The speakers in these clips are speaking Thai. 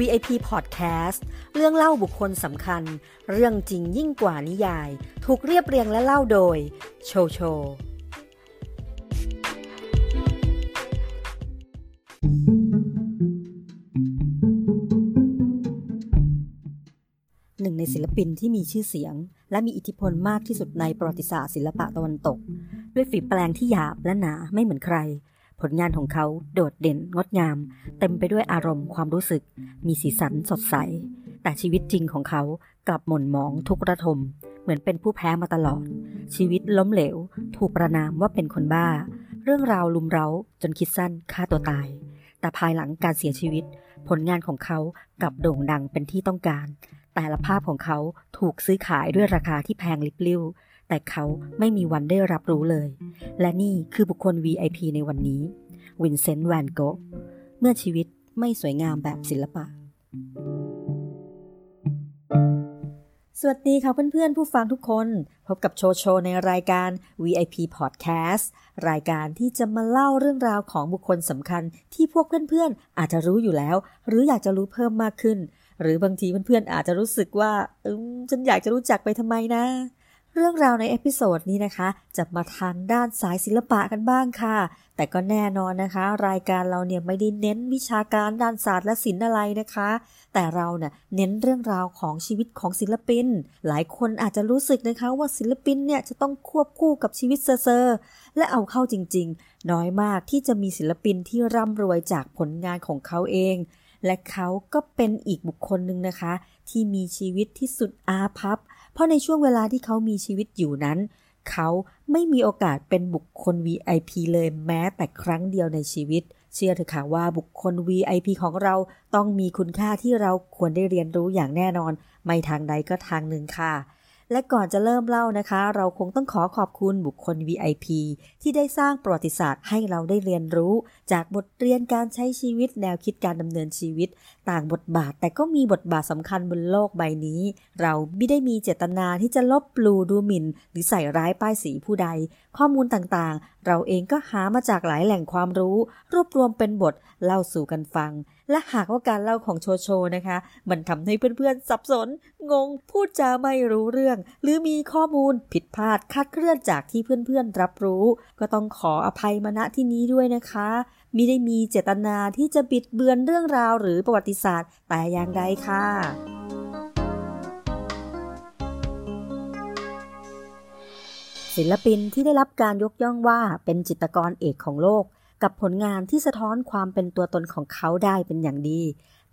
VIP Podcast เรื่องเล่าบุคคลสำคัญ เรื่องจริงยิ่งกว่านิยาย ถูกเรียบเรียงและเล่าโดย โชโช หนึ่งในศิลปินที่มีชื่อเสียง และมีอิทธิพลมากที่สุดในประวัติศาสตร์ศิลปะตะวันตก ด้วยฝีแปลงที่หยาบและหนาไม่เหมือนใคร ผลงานของเขาโดดเด่นงดงาม เต็มไปด้วยอารมณ์ความรู้สึก มีสีสันสดใส แต่ชีวิตจริงของเขากลับหม่นหมองทุกระทม เหมือนเป็นผู้แพ้มาตลอด ชีวิตล้มเหลว ถูกประนามว่าเป็นคนบ้า เรื่องราวลุมเร้าจนคิดสั้นฆ่าตัวตาย แต่ภายหลังการเสียชีวิต ผลงานของเขากลับโด่งดังเป็นที่ต้องการ แต่ละภาพของเขาถูกซื้อขายด้วยราคาที่แพงลิบลิ่ว แต่เขาไม่มีวันได้รับรู้เลย และนี่คือบุคคล VIP ในวันนี้ วินเซนต์แวนโก๊ะเมื่อชีวิตไม่สวยงามแบบศิลปะ สวัสดีค่ะเพื่อนๆ ผู้ฟังทุกคน พบกับโชโชในรายการ VIP Podcast รายการที่จะมาเล่าเรื่องราวของบุคคลสำคัญที่พวกเพื่อนๆ อาจจะรู้อยู่แล้ว หรืออยากจะรู้เพิ่มมากขึ้น หรือบางทีเพื่อนๆ อาจจะรู้สึกว่า อืมฉันอยากจะรู้จักไปทำไมนะ เรื่องราวใน episode นี้นะคะ จะมาทางด้านสายศิลปะกันบ้างค่ะ แต่ก็แน่นอนนะคะ รายการเราเนี่ยไม่ได้เน้นวิชาการด้านศาสตร์และศิลป์อะไรนะคะ แต่เราเน่ะเน้นเรื่องราวของชีวิตของศิลปิน หลายคนอาจจะรู้สึกนะคะว่าศิลปินเนี่ยจะต้องควบคู่กับชีวิตเซอร์และเอาเข้าจริง ๆ น้อยมากที่จะมีศิลปินที่ร่ำรวยจากผลงานของเขาเองและเขาก็เป็นอีกบุคคลหนึ่งนะคะ ที่มีชีวิตที่สุดอาภัพ เพราะในช่วงเวลาที่เขามีชีวิตอยู่นั้น เขาไม่มีโอกาสเป็นบุคคล VIP เลยแม้แต่ครั้งเดียวในชีวิต เชื่อเถอะค่ะว่าบุคคล VIP ของเราต้องมีคุณค่าที่เราควรได้เรียนรู้อย่างแน่นอน ไม่ทางใดก็ทางหนึ่งค่ะ และก่อนจะเริ่มเล่านะคะ เราคงต้องขอขอบคุณบุคคล VIP ที่ได้สร้างประวัติศาสตร์ให้เราได้เรียนรู้ จากบทเรียนการใช้ชีวิตแนวคิดการดำเนินชีวิต ต่างบทบาท แต่ก็มีบทบาทสำคัญบนโลกใบนี้ เราไม่ได้มีเจตนาที่จะลบหลู่ดูหมิ่น หรือใส่ร้ายป้ายสีผู้ใด ข้อมูลต่างๆ เราเองก็หามาจากหลายแหล่งความรู้ รวบรวมเป็นบทเล่าสู่กันฟัง และหากว่าการเล่าของโชโชนะคะ มันทำให้เพื่อนๆสับสน งง พูดจาไม่รู้เรื่อง หรือมีข้อมูลผิดพลาดคาดเคลื่อนจากที่เพื่อนๆรับรู้ ก็ต้องขออภัยมาณที่นี้ด้วยนะคะมิได้มีเจตนาที่จะบิดเบือนเรื่องราวหรือประวัติศาสตร์แต่อย่างใดค่ะศิลปินที่ได้รับการยกย่องว่าเป็นจิตรกรเอกของโลก กับผลงานที่สะท้อนความเป็นตัวตนของเขาได้เป็นอย่างดี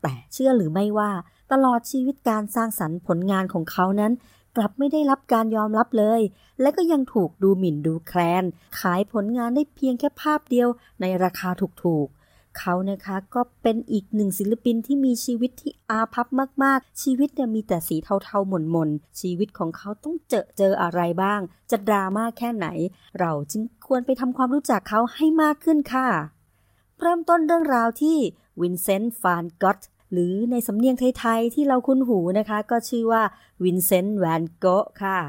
แต่เชื่อหรือไม่ว่าตลอดชีวิตการสร้างสรรค์ผลงานของเขานั้น กลับไม่ได้รับการยอมรับเลย และก็ยังถูกดูหมิ่นดูแคลน ขายผลงานได้เพียงแค่ภาพเดียวในราคาถูกๆ เขานะคะ ก็เป็นอีกหนึ่งศิลปินที่มีชีวิตที่อาภัพมาก ๆ ชีวิตเนี่ยมีแต่สีเทาๆหม่นๆ ชีวิตของเขาต้องเจอเจออะไรบ้าง จะดราม่าแค่ไหน เราจึงควรไปทำความรู้จักเขาให้มากขึ้นค่ะ เริ่มต้นเรื่องราวที่วินเซนต์ฟานกอตหรือในสำเนียงไทย ๆ ที่เราคุ้นหูนะคะ ก็ชื่อว่าวินเซนต์แวนโก๊ะค่ะ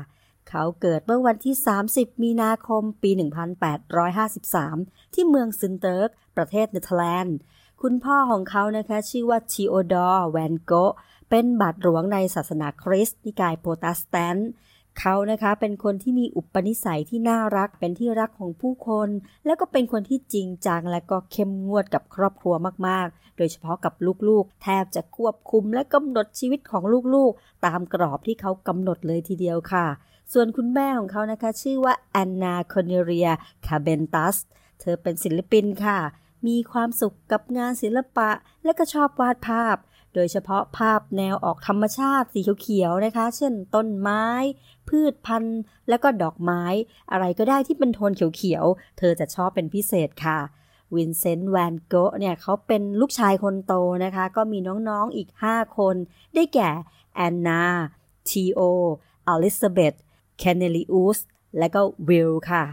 เขาเกิดเมื่อวันที่ 30 มีนาคม ปี 1853 ที่เมืองซุนเดิร์ต ประเทศเนเธอร์แลนด์ คุณพ่อของเขานะคะชื่อว่าทีโอดอร์แวนโกเป็นบาทหลวงในศาสนาคริสต์นิกายโปรเตสแตนต์เขานะคะเป็นคนที่มีอุปนิสัยที่น่ารักเป็นที่รักของผู้คน แล้วก็เป็นคนที่จริงจังและก็เข้มงวดกับครอบครัวมากๆ โดยเฉพาะกับลูกๆ แทบจะควบคุมและกำหนดชีวิตของลูกๆ ตามกรอบที่เขากำหนดเลยทีเดียวค่ะ ส่วนคุณแม่ของเขานะคะ ชื่อว่าแอนนาคอนเนเรียคาเบนตัส เธอเป็นศิลปินค่ะ มีความสุขกับงานศิลปะ และก็ชอบวาดภาพ โดยเฉพาะภาพแนวออกธรรมชาติสีเขียวๆนะคะ เช่นต้นไม้ พืชพันธุ์ แล้วก็ดอกไม้ อะไรก็ได้ที่เป็นโทนเขียวๆ เธอจะชอบเป็นพิเศษค่ะวินเซนต์แวนโก๊ะเนี่ยเขาเป็นลูกชายคนโตนะคะ ก็มีน้องๆอีก 5 คน ได้แก่แอนนาทีโอ เอลิซาเบธ คอร์เนลิอุสและก็วิลค่ะ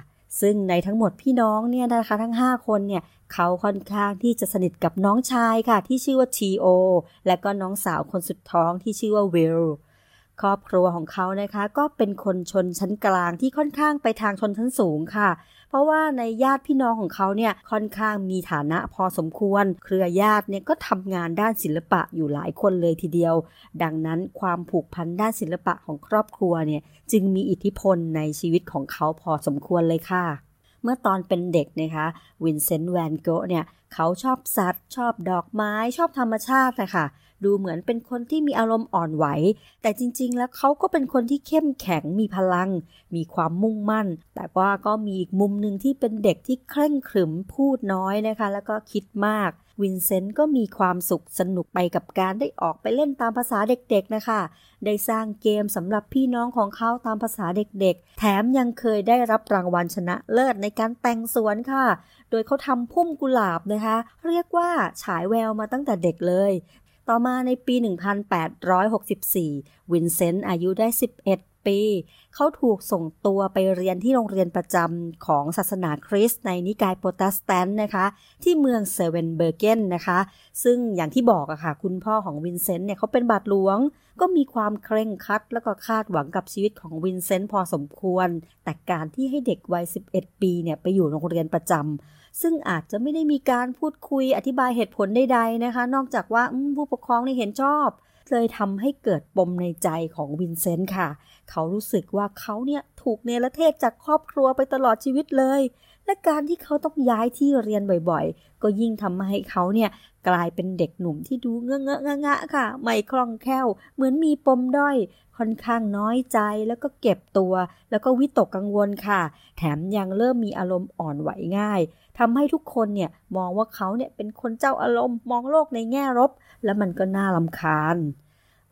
ซึ่งในทั้งหมดพี่น้องเนี่ยนะคะทั้ง 5 คนเนี่ยเขาค่อนข้างที่จะสนิทกับน้องชายค่ะ ที่ชื่อว่าทีโอและก็น้องสาวคนสุดท้องที่ชื่อว่าวิลครอบครัวของเขานะคะ ก็เป็นคนชนชั้นกลางที่ค่อนข้างไปทางชนชั้นสูงค่ะ เพราะว่าในญาติพี่น้องของเขาเนี่ยค่อนข้างมีฐานะพอสมควร เครือญาติเนี่ยก็ทำงานด้านศิลปะอยู่หลายคนเลยทีเดียว ดังนั้นความผูกพันด้านศิลปะของครอบครัวเนี่ยจึงมีอิทธิพลในชีวิตของเขาพอสมควรเลยค่ะเมื่อตอนเป็นเด็กนะคะวินเซนต์แวนโกะเนี่ยเขาชอบสัตว์ ชอบดอกไม้ชอบธรรมชาตินะคะ ดูเหมือนเป็นคนที่มีอารมณ์อ่อนไหว แต่จริงๆ แล้วเขาก็เป็นคนที่เข้มแข็งมีพลัง มีความมุ่งมั่น แต่ว่าก็มีอีกมุมหนึ่งที่เป็นเด็กที่เคร่งขรึมพูดน้อยนะคะ แล้วก็คิดมากวินเซนต์ก็มีความสุขสนุกไปกับการได้ออกไปเล่นตามภาษาเด็กๆนะคะ ได้สร้างเกมสำหรับพี่น้องของเขาตามภาษาเด็กๆ แถมยังเคยได้รับรางวัลชนะเลิศในการแต่งสวนค่ะ โดยเขาทำพุ่มกุหลาบนะคะ เรียกว่าฉายแววมาตั้งแต่เด็กเลย ต่อมาในปี 1864 วินเซนต์อายุได้ 11 ปี เขาถูกส่งตัวไปเรียนที่โรงเรียนประจำของศาสนาคริสต์ในนิกายโปรเตสแตนต์นะคะ ที่เมืองเซเวนเบอร์เกนนะคะ ซึ่งอย่างที่บอกอะค่ะ คุณพ่อของวินเซนต์เนี่ยเขาเป็นบาทหลวง ก็มีความเคร่งครัด แล้วก็คาดหวังกับชีวิตของวินเซนต์พอสมควร แต่การที่ให้เด็กวัย 11 ปีเนี่ยไปอยู่โรงเรียนประจำ ซึ่งอาจจะไม่ได้มีการพูดคุยอธิบายเหตุผลใดๆนะคะ นอกจากว่าผู้ปกครองนี่เห็นชอบ เลยทำให้เกิดปมในใจของวินเซนต์ค่ะ เขารู้สึกว่าเขาเนี่ยถูกเนรเทศจากครอบครัวไปตลอดชีวิตเลย และการที่เขาต้องย้ายที่เรียนบ่อยๆ ก็ยิ่งทำให้เขาเนี่ยกลายเป็นเด็กหนุ่มที่ดูเงอะเงอะงะค่ะ ไม่คล่องแคล่ว เหมือนมีปมด้อย ค่อนข้างน้อยใจแล้วก็เก็บตัว แล้วก็วิตกกังวลค่ะ แถมยังเริ่มมีอารมณ์อ่อนไหวง่าย ทำให้ทุกคนเนี่ยมองว่าเขาเนี่ยเป็นคนเจ้าอารมณ์มองโลกในแง่ลบแล้วมันก็น่าลำคาญ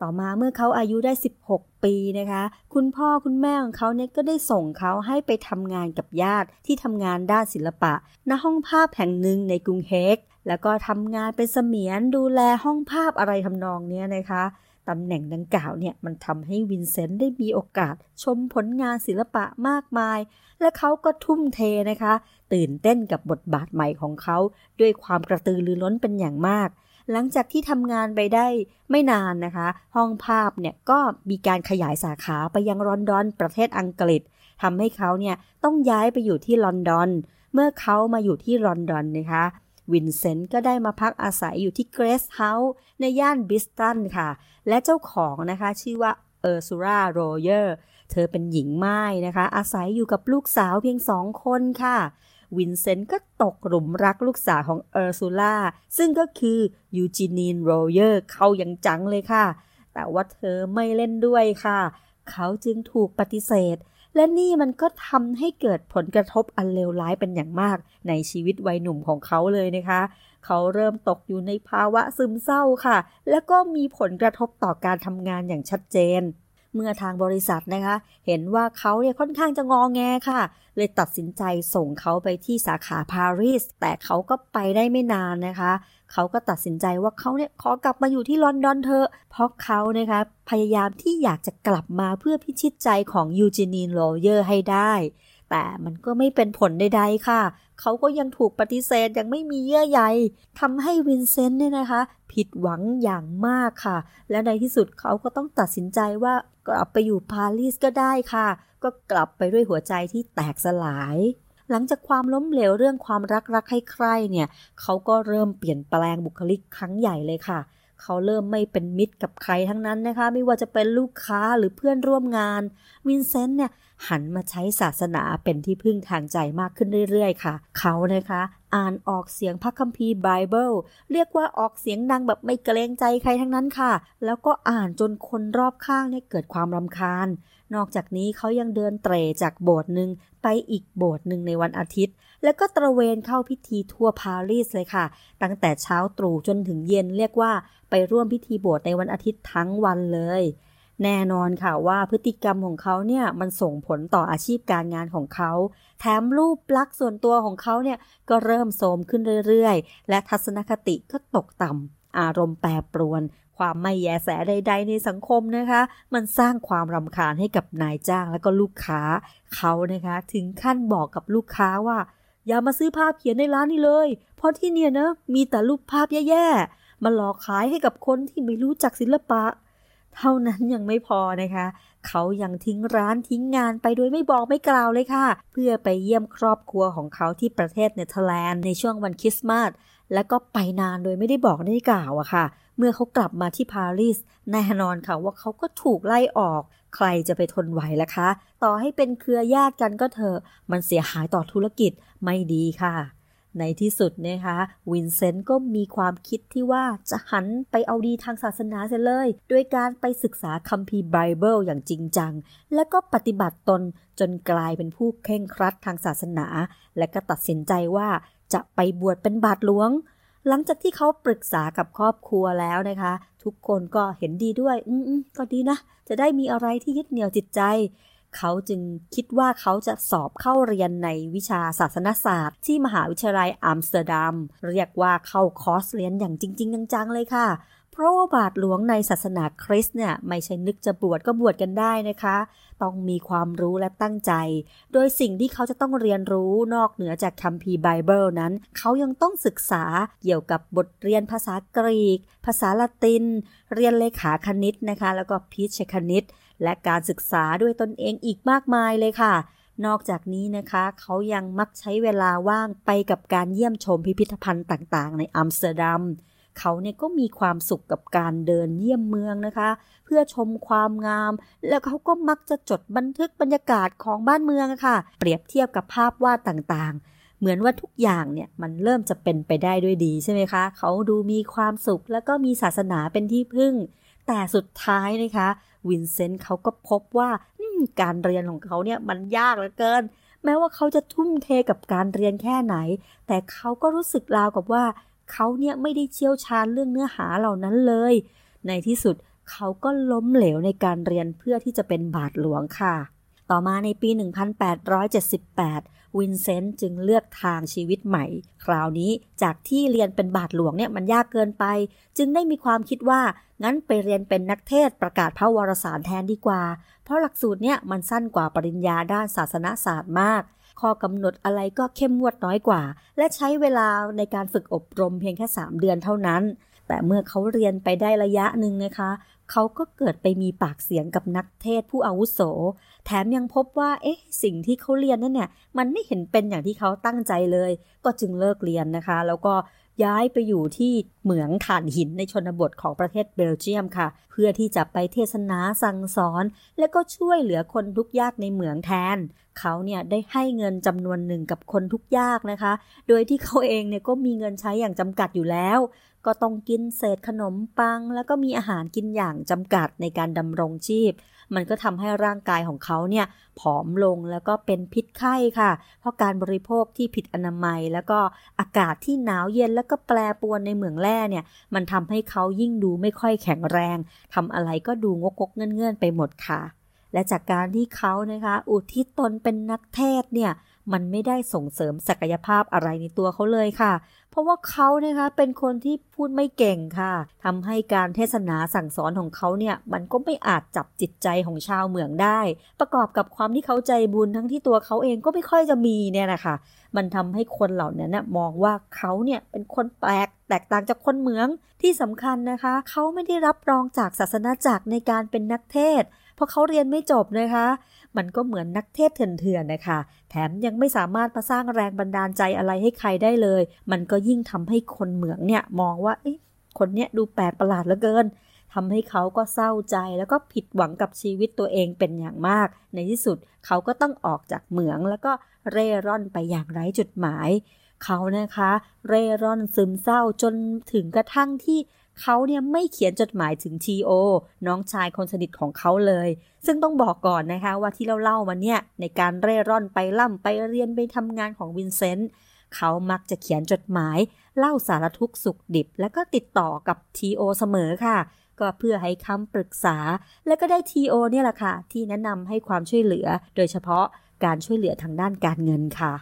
ต่อมาเมื่อเขาอายุได้ 16 ปีนะคะ คุณพ่อคุณแม่ของเขาเนี่ยก็ได้ส่งเขาให้ไปทำงานกับญาติที่ทำงานด้านศิลปะณห้องภาพแห่งหนึ่งในกรุงเฮกแล้วก็ทำงานเป็นเสมียนดูแลห้องภาพอะไรทำนองนี้นะคะ ตำแหน่งดังกล่าวเนี่ยมันทำให้วินเซนต์ได้มีโอกาสชมผลงานศิลปะมากมาย และเขาก็ทุ่มเทนะคะ ตื่นเต้นกับบทบาทใหม่ของเขา ด้วยความกระตือรือร้นเป็นอย่างมาก หลังจากที่ทำงานไปได้ไม่นานนะคะ ห้องภาพเนี่ยก็มีการขยายสาขาไปยังลอนดอนประเทศอังกฤษทำให้เขาเนี่ยต้องย้ายไปอยู่ที่ลอนดอน เมื่อเขามาอยู่ที่ลอนดอนนะคะ วินเซนต์ก็ได้มาพักอาศัยอยู่ที่เกสต์เฮาส์ในย่านบริกซ์ตันค่ะ และเจ้าของนะคะชื่อว่าเออร์ซูล่าโรเยอร์เธอเป็นหญิงหม้ายนะคะ อาศัยอยู่กับลูกสาวเพียงสองคนค่ะ วินเซนต์ก็ตกหลุมรักลูกสาวของเออร์ซูล่าซึ่งก็คือยูจีนีนโรเยอร์เข้าอย่างจังเลยค่ะ แต่ว่าเธอไม่เล่นด้วยค่ะ เขาจึงถูกปฏิเสธ และนี่มันก็ทำให้เกิดผลกระทบอันเลวร้ายเป็นอย่างมาก ในชีวิตวัยหนุ่มของเขาเลยนะคะ เขาเริ่มตกอยู่ในภาวะซึมเศร้าค่ะ แล้วก็มีผลกระทบต่อการทำงานอย่างชัดเจน เมื่อทางบริษัทนะคะ เห็นว่าเขาเนี่ยค่อนข้างจะงองแงค่ะ เลยตัดสินใจส่งเขาไปที่สาขาปารีส แต่เขาก็ไปได้ไม่นานนะคะ เขาก็ตัดสินใจว่าเขาเนี่ยขอกลับมาอยู่ที่ลอนดอนเถอะ เพราะเขานะคะพยายามที่อยากจะกลับมาเพื่อพิชิตใจของยูจีนีนโรเยอร์ให้ได้ แต่มันก็ไม่เป็นผลใดๆค่ะ เขาก็ยังถูกปฏิเสธย่างไม่มีเยื่อใยทำให้วินเซนต์เนี่ยนะคะ ผิดหวังอย่างมากค่ะ และในที่สุดเขาก็ต้องตัดสินใจว่า กลับไปอยู่ปารีสก็ได้ค่ะ ก็กลับไปด้วยหัวใจที่แตกสลาย หลังจากความล้มเหลวเรื่องความรักรักให้ใครเนี่ย เขาก็เริ่มเปลี่ยนแปลงบุคลิกครั้งใหญ่เลยค่ะ เขาเริ่มไม่เป็นมิตรกับใครทั้งนั้นนะคะ ไม่ว่าจะเป็นลูกค้าหรือเพื่อนร่วมงาน วินเซนต์เนี่ย หันมาใช้ศาสนาเป็นที่พึ่งทางใจมากขึ้นเรื่อยๆ ค่ะ เขานะคะอ่านออกเสียงพระคัมภีร์ไบเบิลเรียกว่าออกเสียงดังแบบไม่เกรงใจใครทั้งนั้นค่ะ แล้วก็อ่านจนคนรอบข้างเนี่ยเกิดความรำคาญ นอกจากนี้เขายังเดินเตรจากโบสถ์หนึ่งไปอีกโบสถ์หนึ่งในวันอาทิตย์ แล้วก็ตระเวนเข้าพิธีทั่วปารีสเลยค่ะ ตั้งแต่เช้าตรู่จนถึงเย็นเรียกว่าไปร่วมพิธีโบสถ์ในวันอาทิตย์ทั้งวันเลย แน่นอนค่ะว่าพฤติกรรมของเขาเนี่ยมันส่งผลต่ออาชีพการงานของเขา แถมรูปลักษณ์ส่วนตัวของเขาเนี่ยก็เริ่มโทมขึ้นเรื่อยๆ และทัศนคติก็ตกต่ำอารมณ์แปรปรวน ความไม่แยแสใด ๆ ในสังคมนะคะ มันสร้างความรำคาญให้กับนายจ้างและก็ลูกค้า เขานะคะ ถึงขั้นบอกกับลูกค้าว่า อย่ามาซื้อภาพเขียนในร้านนี้เลย เพราะที่เนี่ยนะมีแต่รูปภาพแย่ๆมาหลอกขายให้กับคนที่ไม่รู้จักศิลปะ เท่านั้นยังไม่พอนะคะ เขายังทิ้งร้านทิ้งงานไปโดยไม่บอกไม่กล่าวเลยค่ะ เพื่อไปเยี่ยมครอบครัวของเขาที่ประเทศเนเธอร์แลนด์ในช่วงวันคริสต์มาสแล้วก็ไปนานโดยไม่ได้บอกได้กล่าวอะค่ะ เมื่อเขากลับมาที่ปารีสแน่นอนค่ะว่าเขาก็ถูกไล่ออก ใครจะไปทนไหวล่ะคะ ต่อให้เป็นเครือญาติกันก็เถอะมันเสียหายต่อธุรกิจไม่ดีค่ะ ในที่สุดนะคะวินเซนต์ก็มีความคิดที่ว่าจะหันไปเอาดีทางศาสนาเสียเลย โดยการไปศึกษาคัมภีร์ไบเบิลอย่างจริงจัง และก็ปฏิบัติตนจนกลายเป็นผู้เคร่งครัดทางศาสนา และก็ตัดสินใจว่าจะไปบวชเป็นบาทหลวง หลังจากที่เขาปรึกษากับครอบครัวแล้วนะคะ ทุกคนก็เห็นดีด้วย อืมก็ดีนะ จะได้มีอะไรที่ยึดเหนี่ยวจิตใจ เขาจึงคิดว่าเขาจะสอบเข้าเรียนในวิชาศาสนศาสตร์ ที่มหาวิทยาลัยอัมสเตอร์ดัม เรียกว่าเข้าคอร์สเรียนอย่างจริง ๆ จังๆ เลยค่ะ เพราะว่าบาทหลวงในศาสนาคริสต์เนี่ยไม่ใช่นึกจะบวชก็บวชกันได้นะคะ ต้องมีความรู้และตั้งใจ โดยสิ่งที่เขาจะต้องเรียนรู้นอกเหนือจากคัมภีร์ไบเบิลนั้น เขายังต้องศึกษาเกี่ยวกับบทเรียนภาษากรีก ภาษาละติน เรียนเลขาคณิตนะคะ แล้วก็พิชคณิต และการศึกษาด้วยตนเองอีกมากมายเลยค่ะนอกจากนี้นะคะ เขายังมักใช้เวลาว่างไปกับการเยี่ยมชมพิพิธภัณฑ์ต่างๆ ในอัมสเตอร์ดัม เขาเนี่ยก็มีความสุขกับการเดินเยี่ยมเมืองนะคะ เพื่อชมความงาม แล้วเขาก็มักจะจดบันทึกบรรยากาศของบ้านเมืองค่ะ เปรียบเทียบกับภาพวาดต่างๆ เหมือนว่าทุกอย่างเนี่ยมันเริ่มจะเป็นไปได้ด้วยดีใช่ไหมคะ เขาดูมีความสุขแล้วก็มีศาสนาเป็นที่พึ่ง แต่สุดท้ายนะคะวินเซนต์เขาก็พบว่าการเรียนของเขาเนี่ยมันยากเหลือเกิน แม้ว่าเขาจะทุ่มเทกับการเรียนแค่ไหน แต่เขาก็รู้สึกราวกับว่า เขาเนี่ยไม่ได้เชี่ยวชาญเรื่องเนื้อหาเหล่านั้นเลย ในที่สุดเขาก็ล้มเหลวในการเรียนเพื่อที่จะเป็นบาทหลวงค่ะ ต่อมาในปี 1878 วินเซนต์จึงเลือกทางชีวิตใหม่ คราวนี้จากที่เรียนเป็นบาทหลวงเนี่ยมันยากเกินไป จึงได้มีความคิดว่างั้นไปเรียนเป็นนักเทศประกาศพระวรสารแทนดีกว่า เพราะหลักสูตรเนี่ยมันสั้นกว่าปริญญาด้านศาสนศาสตร์มาก ข้อกำหนดอะไรก็เข้มงวดน้อยกว่า และใช้เวลาในการฝึกอบรมเพียงแค่ 3 เดือนเท่านั้น แต่เมื่อเขาเรียนไปได้ระยะหนึ่งนะคะ เขาก็เกิดไปมีปากเสียงกับนักเทศผู้อาวุโส แถมยังพบว่า เอ๊ะ สิ่งที่เขาเรียนนั่นเนี่ย มันไม่เห็นเป็นอย่างที่เขาตั้งใจเลย ก็จึงเลิกเรียนนะคะ แล้วก็ ย้ายไปอยู่ที่เหมืองถ่านหินในชนบทของประเทศเบลเยียมค่ะ เพื่อที่จะไปเทศนาสั่งสอน และก็ช่วยเหลือคนทุกยากในเหมืองแทน เขาเนี่ยได้ให้เงินจำนวนหนึ่งกับคนทุกยากนะคะ โดยที่เขาเองเนี่ยก็มีเงินใช้อย่างจำกัดอยู่แล้ว ก็ต้องกินเศษขนมปัง แล้วก็มีอาหารกินอย่างจำกัดในการดำรงชีพ มันก็ทำให้ร่างกายของเขาเนี่ยผอมลงแล้วก็เป็นพิษไข้ค่ะ เพราะการบริโภคที่ผิดอนามัย แล้วก็อากาศที่หนาวเย็นแล้วก็แปรปรวนในเหมืองแร่เนี่ย มันทำให้เขายิ่งดูไม่ค่อยแข็งแรงทำอะไรก็ดูงกกเงื่อนๆไปหมดค่ะและจากการที่เขานะคะ อุทิศตนเป็นนักเทศเนี่ย มันไม่ได้ส่งเสริมศักยภาพอะไรในตัวเขาเลยค่ะ เพราะว่าเขานะคะเป็นคนที่พูดไม่เก่งค่ะทำให้การเทศนาสั่งสอนของเขาเนี่ยมันก็ไม่อาจจับจิตใจของชาวเมืองได้ ประกอบกับความที่เขาใจบุญทั้งที่ตัวเขาเองก็ไม่ค่อยจะมีเนี่ยนะคะมันทำให้คนเหล่านั้นนะมองว่าเขาเนี่ยเป็นคนแปลกแตกต่างจากคนเมืองที่สำคัญนะคะ เขาไม่ได้รับรองจากศาสนาจักรในการเป็นนักเทศ เพราะเขาเรียนไม่จบนะคะ มันก็เหมือนนักเทศเถื่อนๆนะคะ แถมยังไม่สามารถมาสร้างแรงบันดาลใจอะไรให้ใครได้เลย มันก็ยิ่งทำให้คนเหมืองเนี่ยมองว่าคนเนี้ยดูแปลกประหลาดเหลือเกินทำให้เขาก็เศร้าใจแล้วก็ผิดหวังกับชีวิตตัวเองเป็นอย่างมาก ในที่สุดเขาก็ต้องออกจากเหมืองแล้วก็เร่ร่อนไปอย่างไร้จุดหมาย เขานะคะ เร่ร่อนซึมเศร้าจนถึงกระทั่งที่ เขาเนี่ยไม่เขียนจดหมายถึงทีโอน้องชายคนสนิทของเขาเลย ซึ่งต้องบอกก่อนนะคะว่าที่เราเล่ามาเนี่ย ในการเร่ร่อนไปล่ำไปเรียนไปทำงานของวินเซนต์เขามักจะเขียนจดหมาย เล่าสารทุกข์สุขดิบ แล้วก็ติดต่อกับทีโอเสมอค่ะ ก็เพื่อให้คำปรึกษา และก็ได้ทีโอเนี่ยแหละค่ะ ที่แนะนำให้ความช่วยเหลือ โดยเฉพาะการช่วยเหลือทางด้านการเงินค่ะ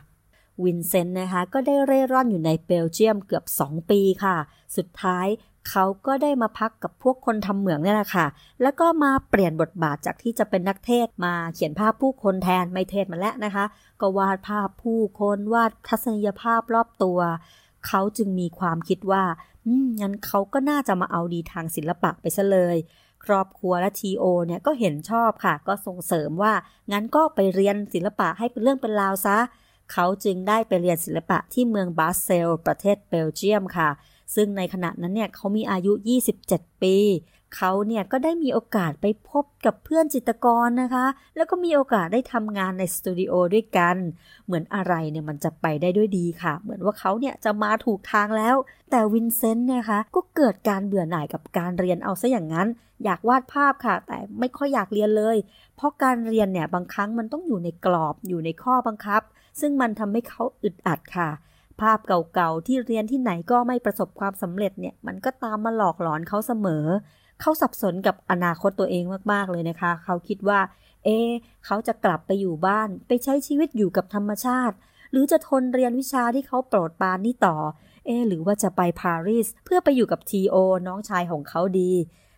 วินเซนต์นะคะก็ได้เร่ร่อนอยู่ในเบลเยียมเกือบ 2 ปีค่ะ สุดท้าย เขาก็ได้มาพักกับพวกคนทำเหมืองนี่แหละค่ะ แล้วก็มาเปลี่ยนบทบาทจากที่จะเป็นนักเทศมาเขียนภาพผู้คนแทนไม่เทศมาแล้วนะคะ ก็วาดภาพผู้คนวาดทัศนียภาพรอบตัว เขาจึงมีความคิดว่าอืมงั้นเขาก็น่าจะมาเอาดีทางศิลปะไปซะเลย ครอบครัวและทีโอเนี่ยก็เห็นชอบค่ะ ก็ส่งเสริมว่างั้นก็ไปเรียนศิลปะให้เป็นเรื่องเป็นราวซะเขาจึงได้ไปเรียนศิลปะที่เมืองบาสเซล ประเทศเบลเยียมค่ะ ซึ่งในขณะนั้นเนี่ยเขามีอายุ 27 ปี เขาเนี่ยก็ได้มีโอกาสไปพบกับเพื่อนจิตกรนะคะ แล้วก็มีโอกาสได้ทำงานในสตูดิโอด้วยกัน เหมือนอะไรเนี่ยมันจะไปได้ด้วยดีค่ะ เหมือนว่าเขาเนี่ยจะมาถูกทางแล้ว แต่วินเซนต์เนี่ยคะก็เกิดการเบื่อหน่ายกับการเรียนเอาซะอย่างนั้น อยากวาดภาพค่ะ แต่ไม่ค่อยอยากเรียนเลย เพราะการเรียนเนี่ยบางครั้งมันต้องอยู่ในกรอบอยู่ในข้อบังคับ ซึ่งมันทำให้เขาอึดอัดค่ะ ภาพเก่าๆ ที่เรียนที่ไหนก็ไม่ประสบความสำเร็จเนี่ย มันก็ตามมาหลอกหลอนเขาเสมอ เขาสับสนกับอนาคตตัวเองมากๆเลยนะคะ เขาคิดว่า เอ เขาจะกลับไปอยู่บ้าน ไปใช้ชีวิตอยู่กับธรรมชาติ หรือจะทนเรียนวิชาที่เขาโปรดปรานนี่ต่อ เอ หรือว่าจะไปปารีสเพื่อไปอยู่กับทีโอน้องชายของเขาดี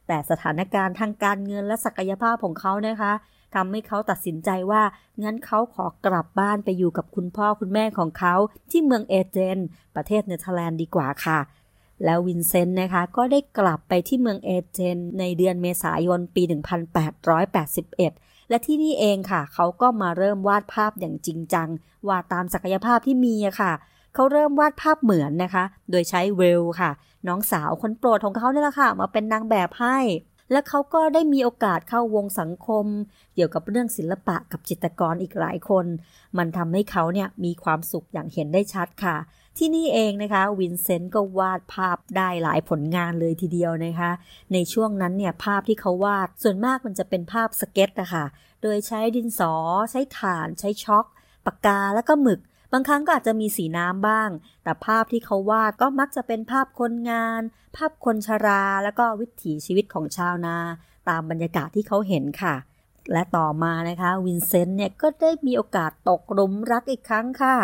แต่สถานการณ์ทางการเงินและศักยภาพของเขานะคะ ทำให้เขาตัดสินใจว่า งั้นเขาขอกลับบ้านไปอยู่กับคุณพ่อคุณแม่ของเขาที่เมืองเอเจน ประเทศเนเธอร์แลนด์ดีกว่าค่ะ แล้ววินเซนต์นะคะ ก็ได้กลับไปที่เมืองเอเจน ในเดือนเมษายนปี 1881 และที่นี่เองค่ะ เขาก็มาเริ่มวาดภาพอย่างจริงจังวาดตามศักยภาพที่มีค่ะเขาเริ่มวาดภาพเหมือนนะคะ โดยใช้เวลค่ะ น้องสาวคนโปรดของเขาเนี่ยแหละค่ะ มาเป็นนางแบบให้ และเขาก็ได้มีโอกาสเข้าวงสังคม เกี่ยวกับเรื่องศิลปะกับจิตรกรอีกหลายคน มันทำให้เขาเนี่ยมีความสุขอย่างเห็นได้ชัดค่ะ ที่นี่เองนะคะ วินเซนต์ก็วาดภาพได้หลายผลงานเลยทีเดียวนะคะ ในช่วงนั้นเนี่ยภาพที่เขาวาดส่วนมากมันจะเป็นภาพสเก็ตช์นะคะโดยใช้ดินสอ ใช้ถ่าน ใช้ชอล์กปากกาแล้วก็หมึก บางครั้งก็อาจจะมีสีน้ำบ้าง แต่ภาพที่เขาวาดก็มักจะเป็นภาพคนงาน ภาพคนชรา แล้วก็วิถีชีวิตของชาวนา ตามบรรยากาศที่เขาเห็นค่ะ และต่อมานะคะวินเซนต์เนี่ยก็ได้มีโอกาสตกหลุมรักอีกครั้งค่ะ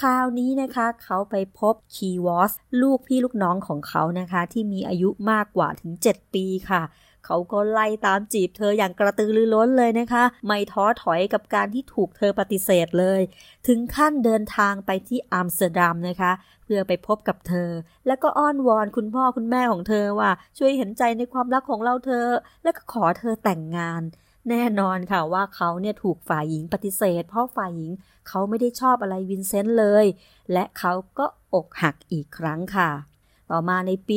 คราวนี้นะคะเขาไปพบคีวอส ลูกพี่ลูกน้องของเขานะคะ ที่มีอายุมากกว่าถึง 7 ปีค่ะ เขาก็ไล่ตามจีบเธออย่างกระตือรือร้นเลยนะคะ ไม่ท้อถอยกับการที่ถูกเธอปฏิเสธเลย ถึงขั้นเดินทางไปที่อัมสเตอร์ดัมนะคะ เพื่อไปพบกับเธอ แล้วก็อ้อนวอนคุณพ่อคุณแม่ของเธอว่า ช่วยเห็นใจในความรักของเราเถอะ แล้วก็ขอเธอแต่งงานแน่นอนค่ะว่าเขาเนี่ยถูกฝ่ายหญิงปฏิเสธ เพราะฝ่ายหญิงเขาไม่ได้ชอบอะไรวินเซนต์เลย และเขาก็อกหักอีกครั้งค่ะ ต่อมาในปี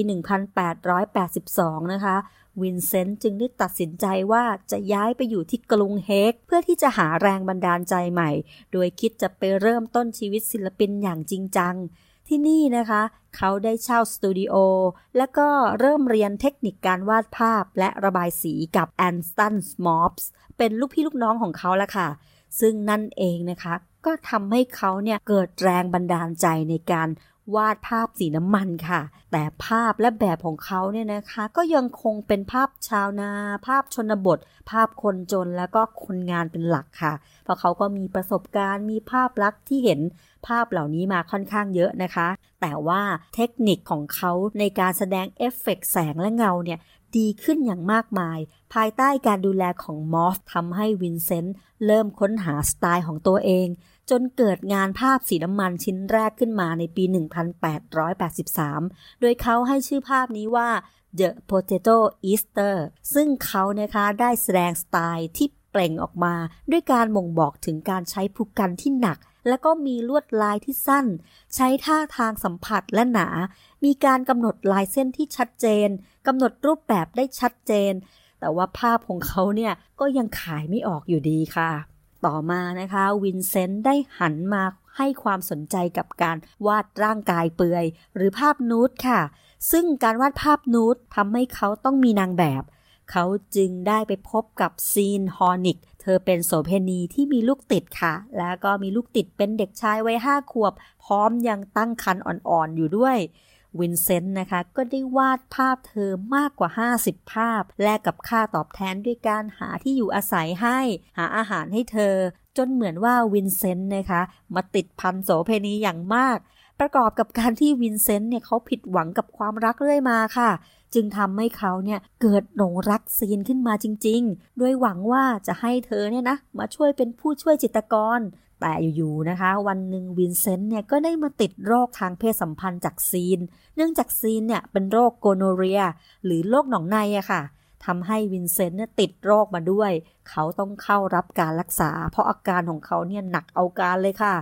1882 นะคะ วินเซนต์จึงได้ตัดสินใจว่าจะย้ายไปอยู่ที่กรุงเฮก เพื่อที่จะหาแรงบันดาลใจใหม่ โดยคิดจะไปเริ่มต้นชีวิตศิลปินอย่างจริงจัง ที่นี่นะคะ เขาได้เช่าสตูดิโอ และก็เริ่มเรียนเทคนิคการวาดภาพและระบายสีกับแอนสตันสมอปส์เป็นลูกพี่ลูกน้องของเขาละค่ะ ซึ่งนั่นเองนะคะ ก็ทำให้เขาเนี่ยเกิดแรงบันดาลใจในการ วาดภาพสีน้ำมันค่ะ แต่ภาพและแบบของเขาเนี่ยนะคะ ก็ยังคงเป็นภาพชาวนา ภาพชนบท ภาพคนจนแล้วก็คนงานเป็นหลักค่ะ เพราะเขาก็มีประสบการณ์มีภาพลักษณ์ที่เห็นภาพเหล่านี้มาค่อนข้างเยอะนะคะ แต่ว่าเทคนิคของเขาในการแสดงเอฟเฟกแสงและเงาเนี่ยดีขึ้นอย่างมากมาย ภายใต้การดูแลของมอฟทำให้วินเซนต์เริ่มค้นหาสไตล์ของตัวเอง จนเกิดงานภาพสีน้ำมันชิ้นแรกขึ้นมาในปี 1883 โดยเขาให้ชื่อภาพนี้ว่า The Potato Easter ซึ่งเขานะคะได้แสดงสไตล์ที่เปล่งออกมา ด้วยการบ่งบอกถึงการใช้ผูกกันที่หนัก และก็มีลวดลายที่สั้น ใช้ท่าทางสัมผัสและหนา มีการกำหนดลายเส้นที่ชัดเจนกำหนดรูปแบบได้ชัดเจน แต่ว่าภาพของเขาเนี่ยก็ยังขายไม่ออกอยู่ดีค่ะ ต่อมานะคะ วินเซนต์ได้หันมาให้ความสนใจกับการวาดร่างกายเปลือย หรือภาพนูดค่ะ ซึ่งการวาดภาพนูดทำให้เขาต้องมีนางแบบ เขาจึงได้ไปพบกับซีนฮอนิก เธอเป็นโสเพณีที่มีลูกติดค่ะ แล้วก็มีลูกติดเป็นเด็กชายวัยห้าขวบ พร้อมยังตั้งครรภ์อ่อนๆอยู่ด้วย วินเซนต์นะคะ ก็ได้วาดภาพเธอมากกว่า 50 ภาพ แลกกับค่าตอบแทนด้วยการหาที่อยู่อาศัยให้ หาอาหารให้เธอ จนเหมือนว่าวินเซนต์นะคะ มาติดพันโสเพณีอย่างมาก ประกอบกับการที่วินเซนต์เนี่ยเขาผิดหวังกับความรักเรื่อยมาค่ะจึงทำให้เขาเนี่ยเกิดหลงรักซีนขึ้นมาจริงๆ โดยหวังว่าจะให้เธอเนี่ยนะมาช่วยเป็นผู้ช่วยจิตรกร แต่อยู่ๆนะคะ วันหนึ่งวินเซนต์เนี่ยก็ได้มาติดโรคทางเพศสัมพันธ์จากซีน เนื่องจากซีนเนี่ยเป็นโรค gonorrhea หรือโรคหนองในอะค่ะทำให้วินเซนต์เนี่ยติดโรคมาด้วย เขาต้องเข้ารับการรักษา เพราะอาการของเขาเนี่ยหนักเอาการเลยค่ะ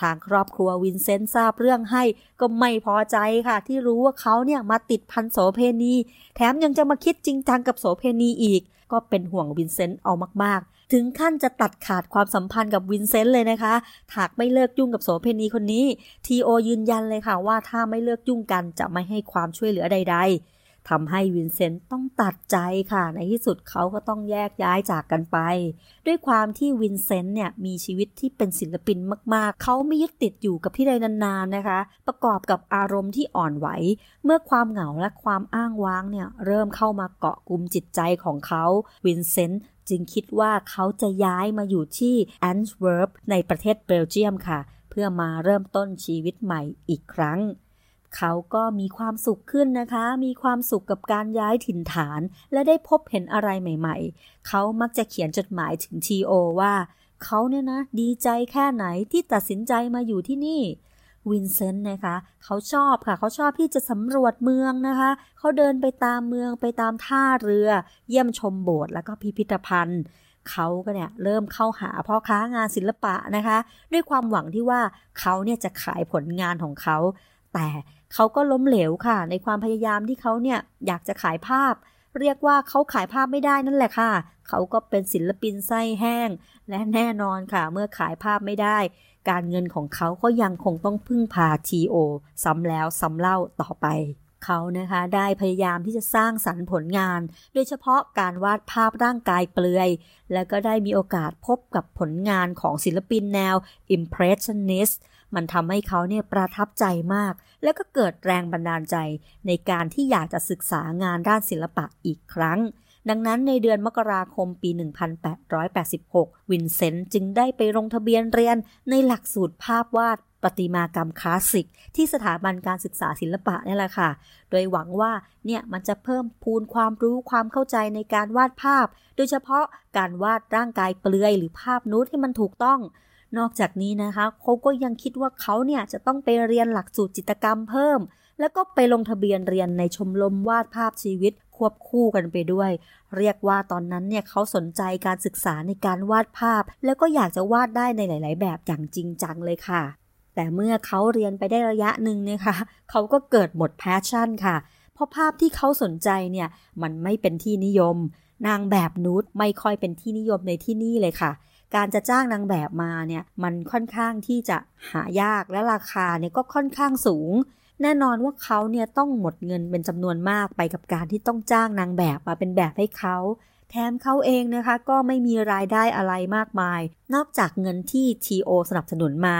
ทางครอบครัววินเซนต์ทราบเรื่องเข้าก็ไม่พอใจค่ะ ที่รู้ว่าเขาเนี่ยมาติดพันโสเพณี แถมยังจะมาคิดจริงจังกับโสเพณีอีก ก็เป็นห่วงวินเซนต์เอามากๆ ถึงขั้นจะตัดขาดความสัมพันธ์กับวินเซนต์เลยนะคะหากไม่เลิกยุ่งกับโสเพณีคนนี้ทีโอยืนยันเลยค่ะว่าถ้าไม่เลิกยุ่งกันจะไม่ให้ความช่วยเหลือใด ๆทำให้วินเซนต์ต้องตัดใจค่ะ ในที่สุดเขาก็ต้องแยกย้ายจากกันไป ด้วยความที่วินเซนต์เนี่ยมีชีวิตที่เป็นศิลปินมากๆ เขาไม่ยึดติดอยู่กับที่ใดนานๆนะคะ ประกอบกับอารมณ์ที่อ่อนไหว เมื่อความเหงาและความอ้างว้างเนี่ยเริ่มเข้ามาเกาะกลุ่มจิตใจของเขา วินเซนต์ จึงคิดว่าเขาจะย้ายมาอยู่ที่แอนต์เวิร์ปในประเทศเบลเยียมค่ะ เพื่อมาเริ่มต้นชีวิตใหม่อีกครั้ง เขาก็มีความสุขขึ้นนะคะ มีความสุขกับการย้ายถิ่นฐาน และได้พบเห็นอะไรใหม่ๆ เขามักจะเขียนจดหมายถึงทีโอว่า เขาเนี่ยนะดีใจแค่ไหนที่ตัดสินใจมาอยู่ที่นี่ วินเซนต์นะคะ เขาชอบค่ะ เขาชอบที่จะสำรวจเมืองนะคะ เขาเดินไปตามเมืองไปตามท่าเรือ เยี่ยมชมโบสถ์แล้วก็พิพิธภัณฑ์เขาก็เนี่ยเริ่มเข้าหาพ่อค้างานศิลปะนะคะ ด้วยความหวังที่ว่าเขาเนี่ยจะขายผลงานของเขา แต่เขาก็ล้มเหลวค่ะ ในความพยายามที่เขาเนี่ยอยากจะขายภาพ เรียกว่าเขาขายภาพไม่ได้นั่นแหละค่ะ เขาก็เป็นศิลปินไส้แห้ง และแน่นอนค่ะ เมื่อขายภาพไม่ได้ การเงินของเขาก็ยังคงต้องพึ่งพาทีโอซ้ำแล้วซ้ำเล่าต่อไป เขานะคะได้พยายามที่จะสร้างสรรค์ผลงาน โดยเฉพาะการวาดภาพร่างกายเปลือย และก็ได้มีโอกาสพบกับผลงานของศิลปินแนว Impressionist มันทำให้เขาเนี่ยประทับใจมาก แล้วก็เกิดแรงบันดาลใจในการที่อยากจะศึกษางานด้านศิลปะอีกครั้ง ดังนั้นในเดือนมกราคมปี 1886 วินเซนต์จึงได้ไปลงทะเบียนเรียนในหลักสูตรภาพวาดประติมากรรมคลาสสิก ที่สถาบันการศึกษาศิลปะนี่แหละค่ะ โดยหวังว่าเนี่ยมันจะเพิ่มพูนความรู้ความเข้าใจในการวาดภาพ โดยเฉพาะการวาดร่างกายเปลือยหรือภาพนูดให้มันถูกต้อง นอกจากนี้นะคะเขาก็ยังคิดว่าเขาเนี่ยจะต้องไปเรียนหลักสูตรจิตกรรมเพิ่ม แล้วก็ไปลงทะเบียนเรียนในชมรมวาดภาพชีวิต ควบคู่กันไปด้วย เรียกว่าตอนนั้นเนี่ยเขาสนใจการศึกษาในการวาดภาพ แล้วก็อยากจะวาดได้ในหลาย ๆ แบบอย่างจริงจังเลยค่ะ แต่เมื่อเขาเรียนไปได้ระยะหนึ่งเนี่ยค่ะเขาก็เกิดหมดแพชชั่นค่ะเพราะภาพที่เขาสนใจเนี่ยมันไม่เป็นที่นิยม นางแบบนูดไม่ค่อยเป็นที่นิยมในที่นี่เลยค่ะการจะจ้างนางแบบมาเนี่ยมันค่อนข้างที่จะหายากและราคาเนี่ยก็ค่อนข้างสูง แน่นอนว่าเขาเนี่ยต้องหมดเงินเป็นจำนวนมากไปกับการที่ต้องจ้างนางแบบมาเป็นแบบให้เขา แถมเขาเองนะคะก็ไม่มีรายได้อะไรมากมาย นอกจากเงินที่ทีโอสนับสนุนมา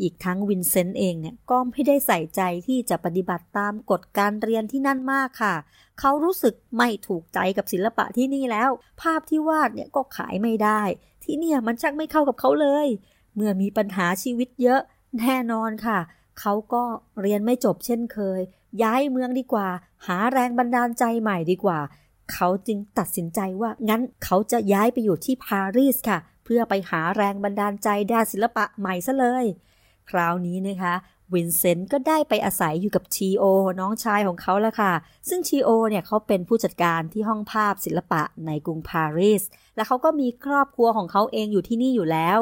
อีกทั้งวินเซนต์เองเนี่ยก็ไม่ได้ใส่ใจที่จะปฏิบัติตามกฎการเรียนที่นั่นมากค่ะ เขารู้สึกไม่ถูกใจกับศิลปะที่นี่แล้ว ภาพที่วาดเนี่ยก็ขายไม่ได้ ที่เนี่ยมันชักไม่เข้ากับเขาเลย เมื่อมีปัญหาชีวิตเยอะแน่นอนค่ะ เขาก็เรียนไม่จบเช่นเคย ย้ายเมืองดีกว่า หาแรงบันดาลใจใหม่ดีกว่า เขาจึงตัดสินใจว่างั้นเขาจะย้ายไปอยู่ที่ปารีสค่ะ เพื่อไปหาแรงบันดาลใจด้านศิลปะใหม่ซะเลย คราวนี้นะคะ วินเซนต์ก็ได้ไปอาศัยอยู่กับชีโอน้องชายของเขาแล้วค่ะ ซึ่งชีโอเนี่ยเขาเป็นผู้จัดการที่ห้องภาพศิลปะในกรุงปารีส และเขาก็มีครอบครัวของเขาเองอยู่ที่นี่อยู่แล้ว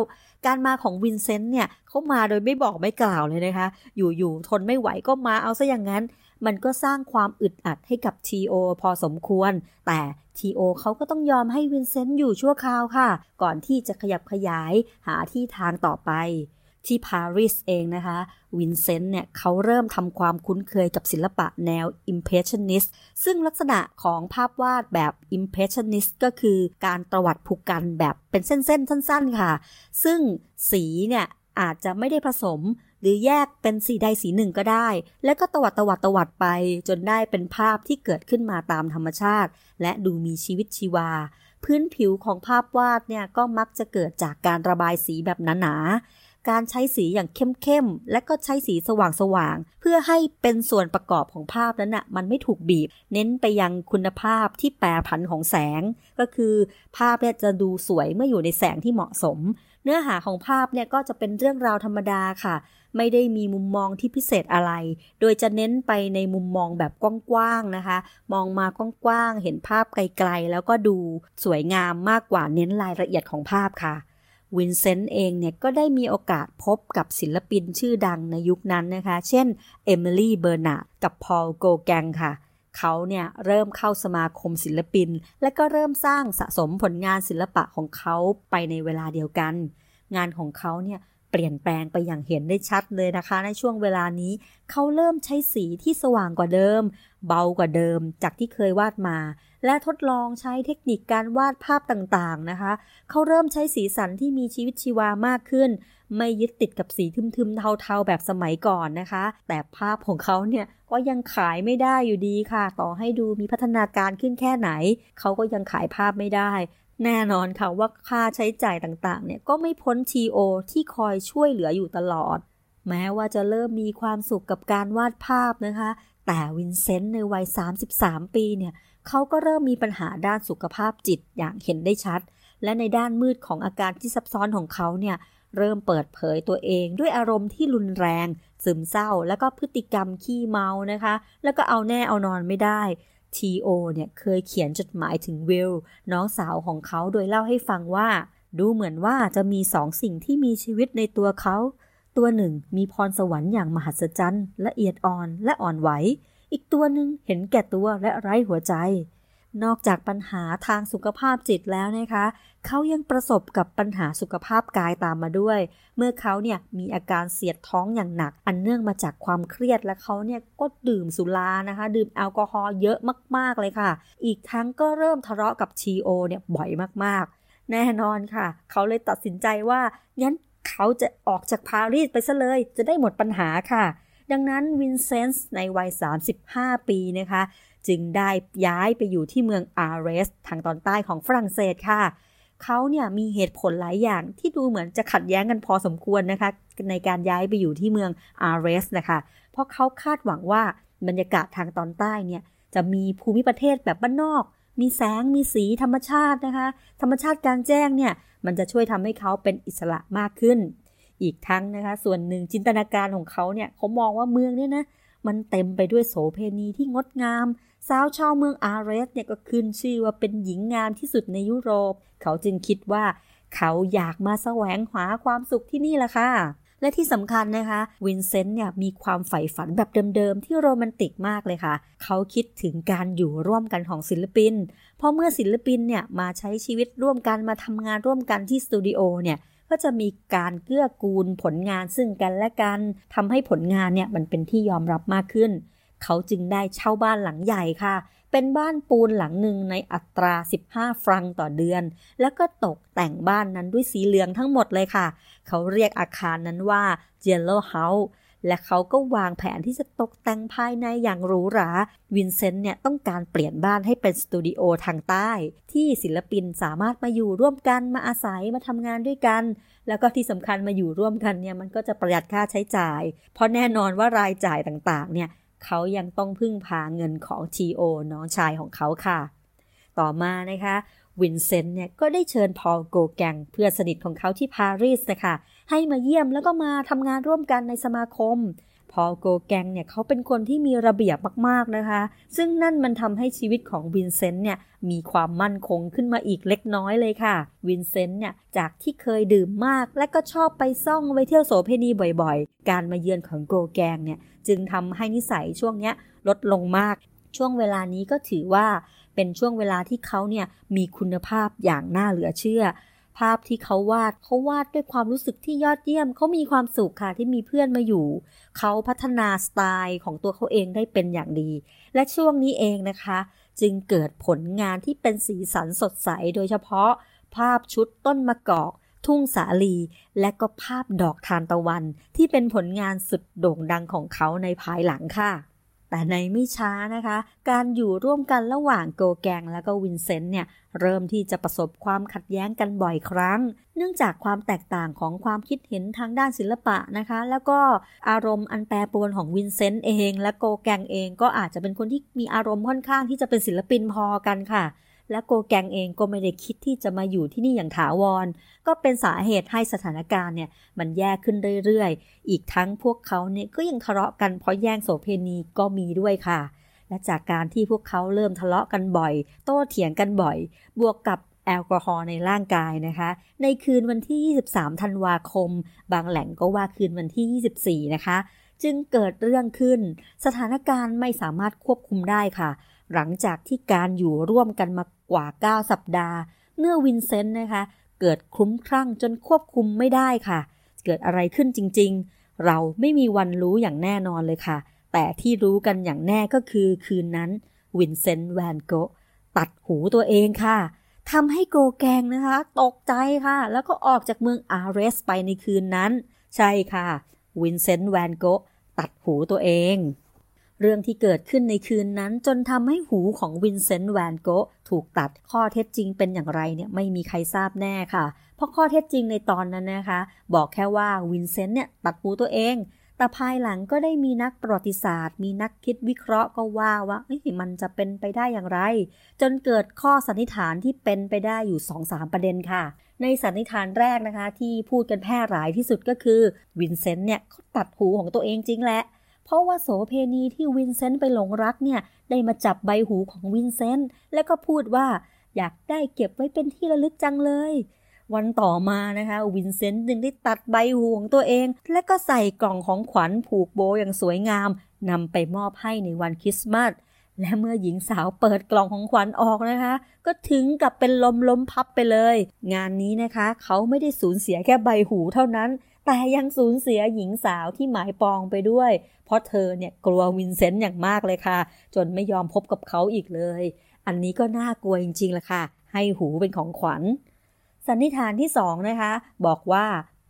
การมาของวินเซนต์เนี่ยเขามาโดยไม่บอกไม่กล่าวเลยนะคะ อยู่ๆทนไม่ไหวก็มาเอาซะอย่างนั้น มันก็สร้างความอึดอัดให้กับทีโอพอสมควร แต่ทีโอเขาก็ต้องยอมให้วินเซนต์อยู่ชั่วคราวค่ะ ก่อนที่จะขยับขยายหาที่ทางต่อไป ที่ปารีสเองนะคะ วินเซนต์เนี่ยเขาเริ่มทำความคุ้นเคยกับศิลปะแนว Impressionist ซึ่งลักษณะของภาพวาดแบบ Impressionist ก็คือการตวัดผูกกันแบบเป็นเส้นๆ สั้นๆ ค่ะ ซึ่งสีเนี่ยอาจจะไม่ได้ผสมหรือแยกเป็นสีใดสีหนึ่งก็ได้ แล้วก็ตวัดตวัดตวัดไป จนได้เป็นภาพที่เกิดขึ้นมาตามธรรมชาติ และดูมีชีวิตชีวา พื้นผิวของภาพวาดเนี่ยก็มักจะเกิดจากการระบายสีแบบหนาๆ การใช้สีอย่างเข้มๆ และก็ใช้สีสว่างๆ เพื่อให้เป็นส่วนประกอบของภาพนั้นนะ่ะมันไม่ถูกบีบ เน้นไปยังคุณภาพที่แปรผันของแสง ก็คือภาพเนี่ยจะดูสวยเมื่ออยู่ในแสงที่เหมาะสม เนื้อหาของภาพเนี่ยก็จะเป็นเรื่องราวธรรมดาค่ะ ไม่ได้มีมุมมองที่พิเศษอะไร โดยจะเน้นไปในมุมมองแบบกว้างๆนะคะ มองมากว้างๆ เห็นภาพไกลๆ แล้วก็ดูสวยงามมากกว่าเน้นรายละเอียดของภาพค่ะ วินเซนต์เองเนี่ยก็ได้มีโอกาสพบกับศิลปินชื่อดังในยุคนั้นนะคะ เช่นเอมิลเบอร์นาร์ดกับพอลโกแกงค่ะ เขาเนี่ยเริ่มเข้าสมาคมศิลปิน และก็เริ่มสร้างสะสมผลงานศิลปะของเขาไปในเวลาเดียวกัน งานของเขาเนี่ย เปลี่ยนแปลงไปอย่างเห็นได้ชัดเลยนะคะ ในช่วงเวลานี้เขาเริ่มใช้สีที่สว่างกว่าเดิม เบากว่าเดิมจากที่เคยวาดมา และทดลองใช้เทคนิคการวาดภาพต่างๆนะคะ เขาเริ่มใช้สีสันที่มีชีวิตชีวามากขึ้น ไม่ยึดติดกับสีทึมๆเทาๆแบบสมัยก่อนนะคะ แต่ภาพของเขาเนี่ยก็ยังขายไม่ได้อยู่ดีค่ะ ต่อให้ดูมีพัฒนาการขึ้นแค่ไหน เขาก็ยังขายภาพไม่ได้ แน่นอนค่ะว่าค่าใช้จ่ายต่างๆ เนี่ยก็ไม่พ้น TO ที่คอยช่วยเหลืออยู่ตลอด แม้ว่าจะเริ่มมีความสุขกับการวาดภาพนะคะ แต่วินเซนต์ในวัย 33 ปีเนี่ยเขาก็เริ่มมีปัญหาด้านสุขภาพจิตอย่างเห็นได้ชัด และในด้านมืดของอาการที่ซับซ้อนของเขาเนี่ยเริ่มเปิดเผยตัวเองด้วยอารมณ์ที่รุนแรง ซึมเศร้า แล้วก็พฤติกรรมขี้เมานะคะ แล้วก็เอาแน่เอานอนไม่ได้ ทีโอเนี่ยเคยเขียนจดหมายถึงวิลน้องสาวของเขาโดยเล่าให้ฟังว่า ดูเหมือนว่าจะมีสองสิ่งที่มีชีวิตในตัวเขา ตัวหนึ่งมีพรสวรรค์อย่างมหัศจรรย์ละเอียดอ่อนและอ่อนไหว อีกตัวหนึ่งเห็นแก่ตัวและไร้หัวใจ นอกจากปัญหาทางสุขภาพจิตแล้วนะคะ เขายังประสบกับปัญหาสุขภาพกายตามมาด้วย เมื่อเขาเนี่ยมีอาการเสียดท้องอย่างหนัก อันเนื่องมาจากความเครียดและเขาเนี่ยก็ดื่มสุรานะคะ ดื่มแอลกอฮอล์เยอะมากๆเลยค่ะ อีกทั้งก็เริ่มทะเลาะกับทีโอเนี่ยบ่อยมากๆ แน่นอนค่ะ เขาเลยตัดสินใจว่างั้นเขาจะออกจากปารีสไปซะเลย จะได้หมดปัญหาค่ะดังนั้นวินเซนส์ในวัย 35 ปีนะคะ จึงได้ย้ายไปอยู่ที่เมืองอาร์เรส ทางตอนใต้ของฝรั่งเศสค่ะ เขาเนี่ยมีเหตุผลหลายอย่างที่ดูเหมือนจะขัดแย้งกันพอสมควรนะคะ ในการย้ายไปอยู่ที่เมืองอาร์เรสนะคะ เพราะเขาคาดหวังว่าบรรยากาศทางตอนใต้เนี่ยจะมีภูมิประเทศแบบบ้านนอก มีแสง มีสีธรรมชาตินะคะ ธรรมชาติกลางแจ้งเนี่ยมันจะช่วยทำให้เขาเป็นอิสระมากขึ้น อีกทั้งนะคะส่วนหนึ่งจินตนาการของเขาเนี่ยเขามองว่าเมืองเนี่ยนะมันเต็มไปด้วยโสเพณีที่งดงาม สาวชาวเมืองอาร์เรสเนี่ยก็ขึ้นชื่อว่าเป็นหญิงงามที่สุดในยุโรป เขาจึงคิดว่าเขาอยากมาแสวงหาความสุขที่นี่ละค่ะ และที่สำคัญนะคะ วินเซนต์เนี่ยมีความใฝ่ฝันแบบเดิมๆ ที่โรแมนติกมากเลยค่ะ เขาคิดถึงการอยู่ร่วมกันของศิลปิน เพราะเมื่อศิลปินเนี่ยมาใช้ชีวิตร่วมกันมาทำงานร่วมกันที่สตูดิโอเนี่ยก็จะมีการเกื้อกูลผลงานซึ่งกันและกันทำให้ผลงานเนี่ยมันเป็นที่ยอมรับมากขึ้น เขาจึงได้เช่าบ้านหลังใหญ่ค่ะ เป็นบ้านปูนหลังหนึ่งในอัตรา 15 ฟรังต่อเดือน แล้วก็ตกแต่งบ้านนั้นด้วยสีเหลืองทั้งหมดเลยค่ะ เขาเรียกอาคารนั้นว่า Yellow House และเขาก็วางแผนที่จะตกแต่งภายในอย่างหรูหรา วินเซนต์เนี่ยต้องการเปลี่ยนบ้านให้เป็นสตูดิโอทางใต้ ที่ศิลปินสามารถมาอยู่ร่วมกันมาอาศัยมาทำงานด้วยกัน แล้วก็ที่สำคัญมาอยู่ร่วมกันเนี่ยมันก็จะประหยัดค่าใช้จ่าย เพราะแน่นอนว่ารายจ่ายต่างๆเนี่ย เขายังต้องพึ่งพาเงินของทีโอน้องชายของเขาค่ะ ต่อมานะคะวินเซนต์เนี่ยก็ได้เชิญพอลโกแกงเพื่อนสนิทของเขาที่ปารีสนะคะให้มาเยี่ยมแล้วก็มาทำงานร่วมกันในสมาคมพอลโกแกงเนี่ยเขาเป็นคนที่มีระเบียบมากๆนะคะ ซึ่งนั่นมันทำให้ชีวิตของวินเซนต์เนี่ยมีความมั่นคงขึ้นมาอีกเล็กน้อยเลยค่ะ วินเซนต์เนี่ยจากที่เคยดื่มมาก และก็ชอบไปซ่องไปเที่ยวโสเพณีบ่อยๆ การมาเยือนของโกแกงเนี่ย จึงทำให้นิสัยช่วงนี้ลดลงมาก ช่วงเวลานี้ก็ถือว่าเป็นช่วงเวลาที่เขาเนี่ยมีคุณภาพอย่างน่าเหลือเชื่อ ภาพที่เขาวาดเขาวาดด้วยความรู้สึกที่ยอดเยี่ยมเขามีความสุขค่ะที่มีเพื่อนมาอยู่ เขาพัฒนาสไตล์ของตัวเขาเองได้เป็นอย่างดี และช่วงนี้เองนะคะ จึงเกิดผลงานที่เป็นสีสันสดใสโดยเฉพาะ ภาพชุดต้นมะกอก ทุ่งสาลี และก็ภาพดอกทานตะวันที่เป็นผลงานสุดโด่งดังของเขาในภายหลังค่ะ แต่ในไม่ช้านะคะ การอยู่ร่วมกันระหว่างโกแกงและก็วินเซนต์เนี่ยเริ่มที่จะประสบความขัดแย้งกันบ่อยครั้ง เนื่องจากความแตกต่างของความคิดเห็นทางด้านศิลปะนะคะ แล้วก็อารมณ์อันแปรปรวนของวินเซนต์เอง และโกแกงเองก็อาจจะเป็นคนที่มีอารมณ์ค่อนข้างที่จะเป็นศิลปินพอกันค่ะ และโกแกงเองก็ไม่ได้คิดที่จะมาอยู่ที่นี่อย่างถาวร ก็เป็นสาเหตุให้สถานการณ์เนี่ยมันแย่ขึ้นเรื่อยๆ อีกทั้งพวกเขาเนี่ยก็ยังทะเลาะกันเพราะแย่งโสเพณีก็มีด้วยค่ะ และจากการที่พวกเขาเริ่มทะเลาะกันบ่อย โต้เถียงกันบ่อย บวกกับแอลกอฮอล์ในร่างกายนะคะ ในคืนวันที่ 23 ธันวาคม บางแหล่งก็ว่าคืนวันที่ 24 นะคะ จึงเกิดเรื่องขึ้น สถานการณ์ไม่สามารถควบคุมได้ค่ะ หลังจากที่การอยู่ร่วมกันมากว่า 9 สัปดาห์ เมื่อวินเซนต์นะคะ เกิดคลุ้มคลั่งจนควบคุมไม่ได้ค่ะ เกิดอะไรขึ้นจริงๆ เราไม่มีวันรู้อย่างแน่นอนเลยค่ะ แต่ที่รู้กันอย่างแน่ก็คือคืนนั้นวินเซนต์แวนโกตัดหูตัวเองค่ะทำให้โกแกงนะคะ ตกใจค่ะ แล้วก็ออกจากเมืองอาร์ลส์ไปในคืนนั้น ใช่ค่ะวินเซนต์แวนโกตัดหูตัวเอง เรื่องที่เกิดขึ้นในคืนนั้นจนทำให้หูของวินเซนต์แวนโกถูกตัดข้อเท็จจริงเป็นอย่างไรเนี่ยไม่มีใครทราบแน่ค่ะ เพราะข้อเท็จจริงในตอนนั้นนะคะ บอกแค่ว่าวินเซนต์เนี่ยตัดหูตัวเองแต่ภายหลังก็ได้มีนักประวัติศาสตร์ มีนักคิดวิเคราะห์ก็ว่าว่ามันจะเป็นไปได้อย่างไร จนเกิดข้อสันนิษฐานที่เป็นไปได้อยู่ 2-3 ประเด็นค่ะ ในสันนิษฐานแรกนะคะ ที่พูดกันแพร่หลายที่สุดก็คือวินเซนต์เนี่ยเขาตัดหูของตัวเองจริงแหละ เพราะว่าโสเพณีที่วินเซนต์ไปหลงรักเนี่ยได้มาจับใบหูของวินเซนต์แล้วก็พูดว่าอยากได้เก็บไว้เป็นที่ระลึกจังเลย วันต่อมานะคะวินเซนต์จึงได้ตัดใบหูของตัวเอง และก็ใส่กล่องของขวัญผูกโบอย่างสวยงามนำไปมอบให้ในวันคริสต์มาสและเมื่อหญิงสาวเปิดกล่องของขวัญออกนะคะ ก็ถึงกับเป็นลมล้มพับไปเลย งานนี้นะคะ เขาไม่ได้สูญเสียแค่ใบหูเท่านั้น แต่ยังสูญเสียหญิงสาวที่หมายปองไปด้วย เพราะเธอเนี่ยกลัววินเซนต์อย่างมากเลยค่ะ จนไม่ยอมพบกับเขาอีกเลย อันนี้ก็น่ากลัวจริงๆแหละค่ะ ให้หูเป็นของขวัญ สันนิษฐานที่สองนะคะ บอกว่า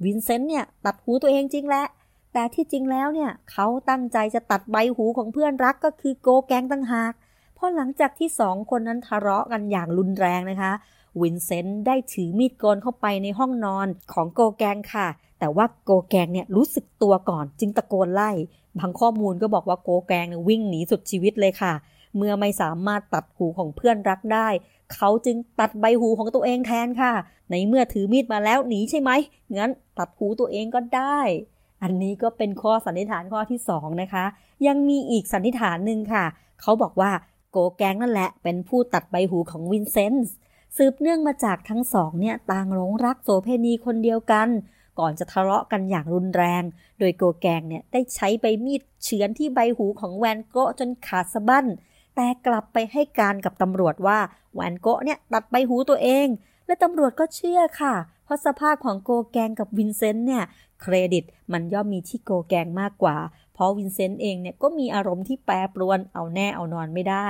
วินเซนต์เนี่ยตัดหูตัวเองจริงแหละแต่ที่จริงแล้วเนี่ยเขาตั้งใจจะตัดใบหูของเพื่อนรักก็คือโกแกงต่างหากเพราะหลังจากที่สองคนนั้นทะเลาะกันอย่างรุนแรงนะคะ วินเซนต์ได้ถือมีดโกนเข้าไปในห้องนอนของโกแกงค่ะ แต่ว่าโกแกงเนี่ยรู้สึกตัวก่อนจึงตะโกนไล่ บางข้อมูลก็บอกว่าโกแกงเนี่ยวิ่งหนีสุดชีวิตเลยค่ะ เมื่อไม่สามารถตัดหูของเพื่อนรักได้ เขาจึงตัดใบหูของตัวเองแทนค่ะ ในเมื่อถือมีดมาแล้วหนีใช่ไหม งั้นตัดหูตัวเองก็ได้ อันนี้ก็เป็นข้อสันนิษฐานข้อที่2นะคะ ยังมีอีกสันนิษฐานหนึ่งค่ะ เขาบอกว่าโกแกงนั่นแหละ เป็นผู้ตัดใบหูของวินเซนต์สืบเนื่องมาจากทั้งสองเนี่ยต่างหลงรักโสเภณีคนเดียวกัน ก่อนจะทะเลาะกันอย่างรุนแรง โดยโกแกงเนี่ยได้ใช้ใบมีดเฉือนที่ใบหูของแวนโกจนขาดสะบั้น แต่กลับไปให้การกับตำรวจว่าแวนโกเนี่ยตัดใบหูตัวเอง และตำรวจก็เชื่อค่ะ เพราะสภาพของโกแกงกับวินเซนต์เนี่ยเครดิตมันย่อมมีที่โกแกงมากกว่า เพราะวินเซนต์เองเนี่ยก็มีอารมณ์ที่แปรปรวนเอาแน่เอานอนไม่ได้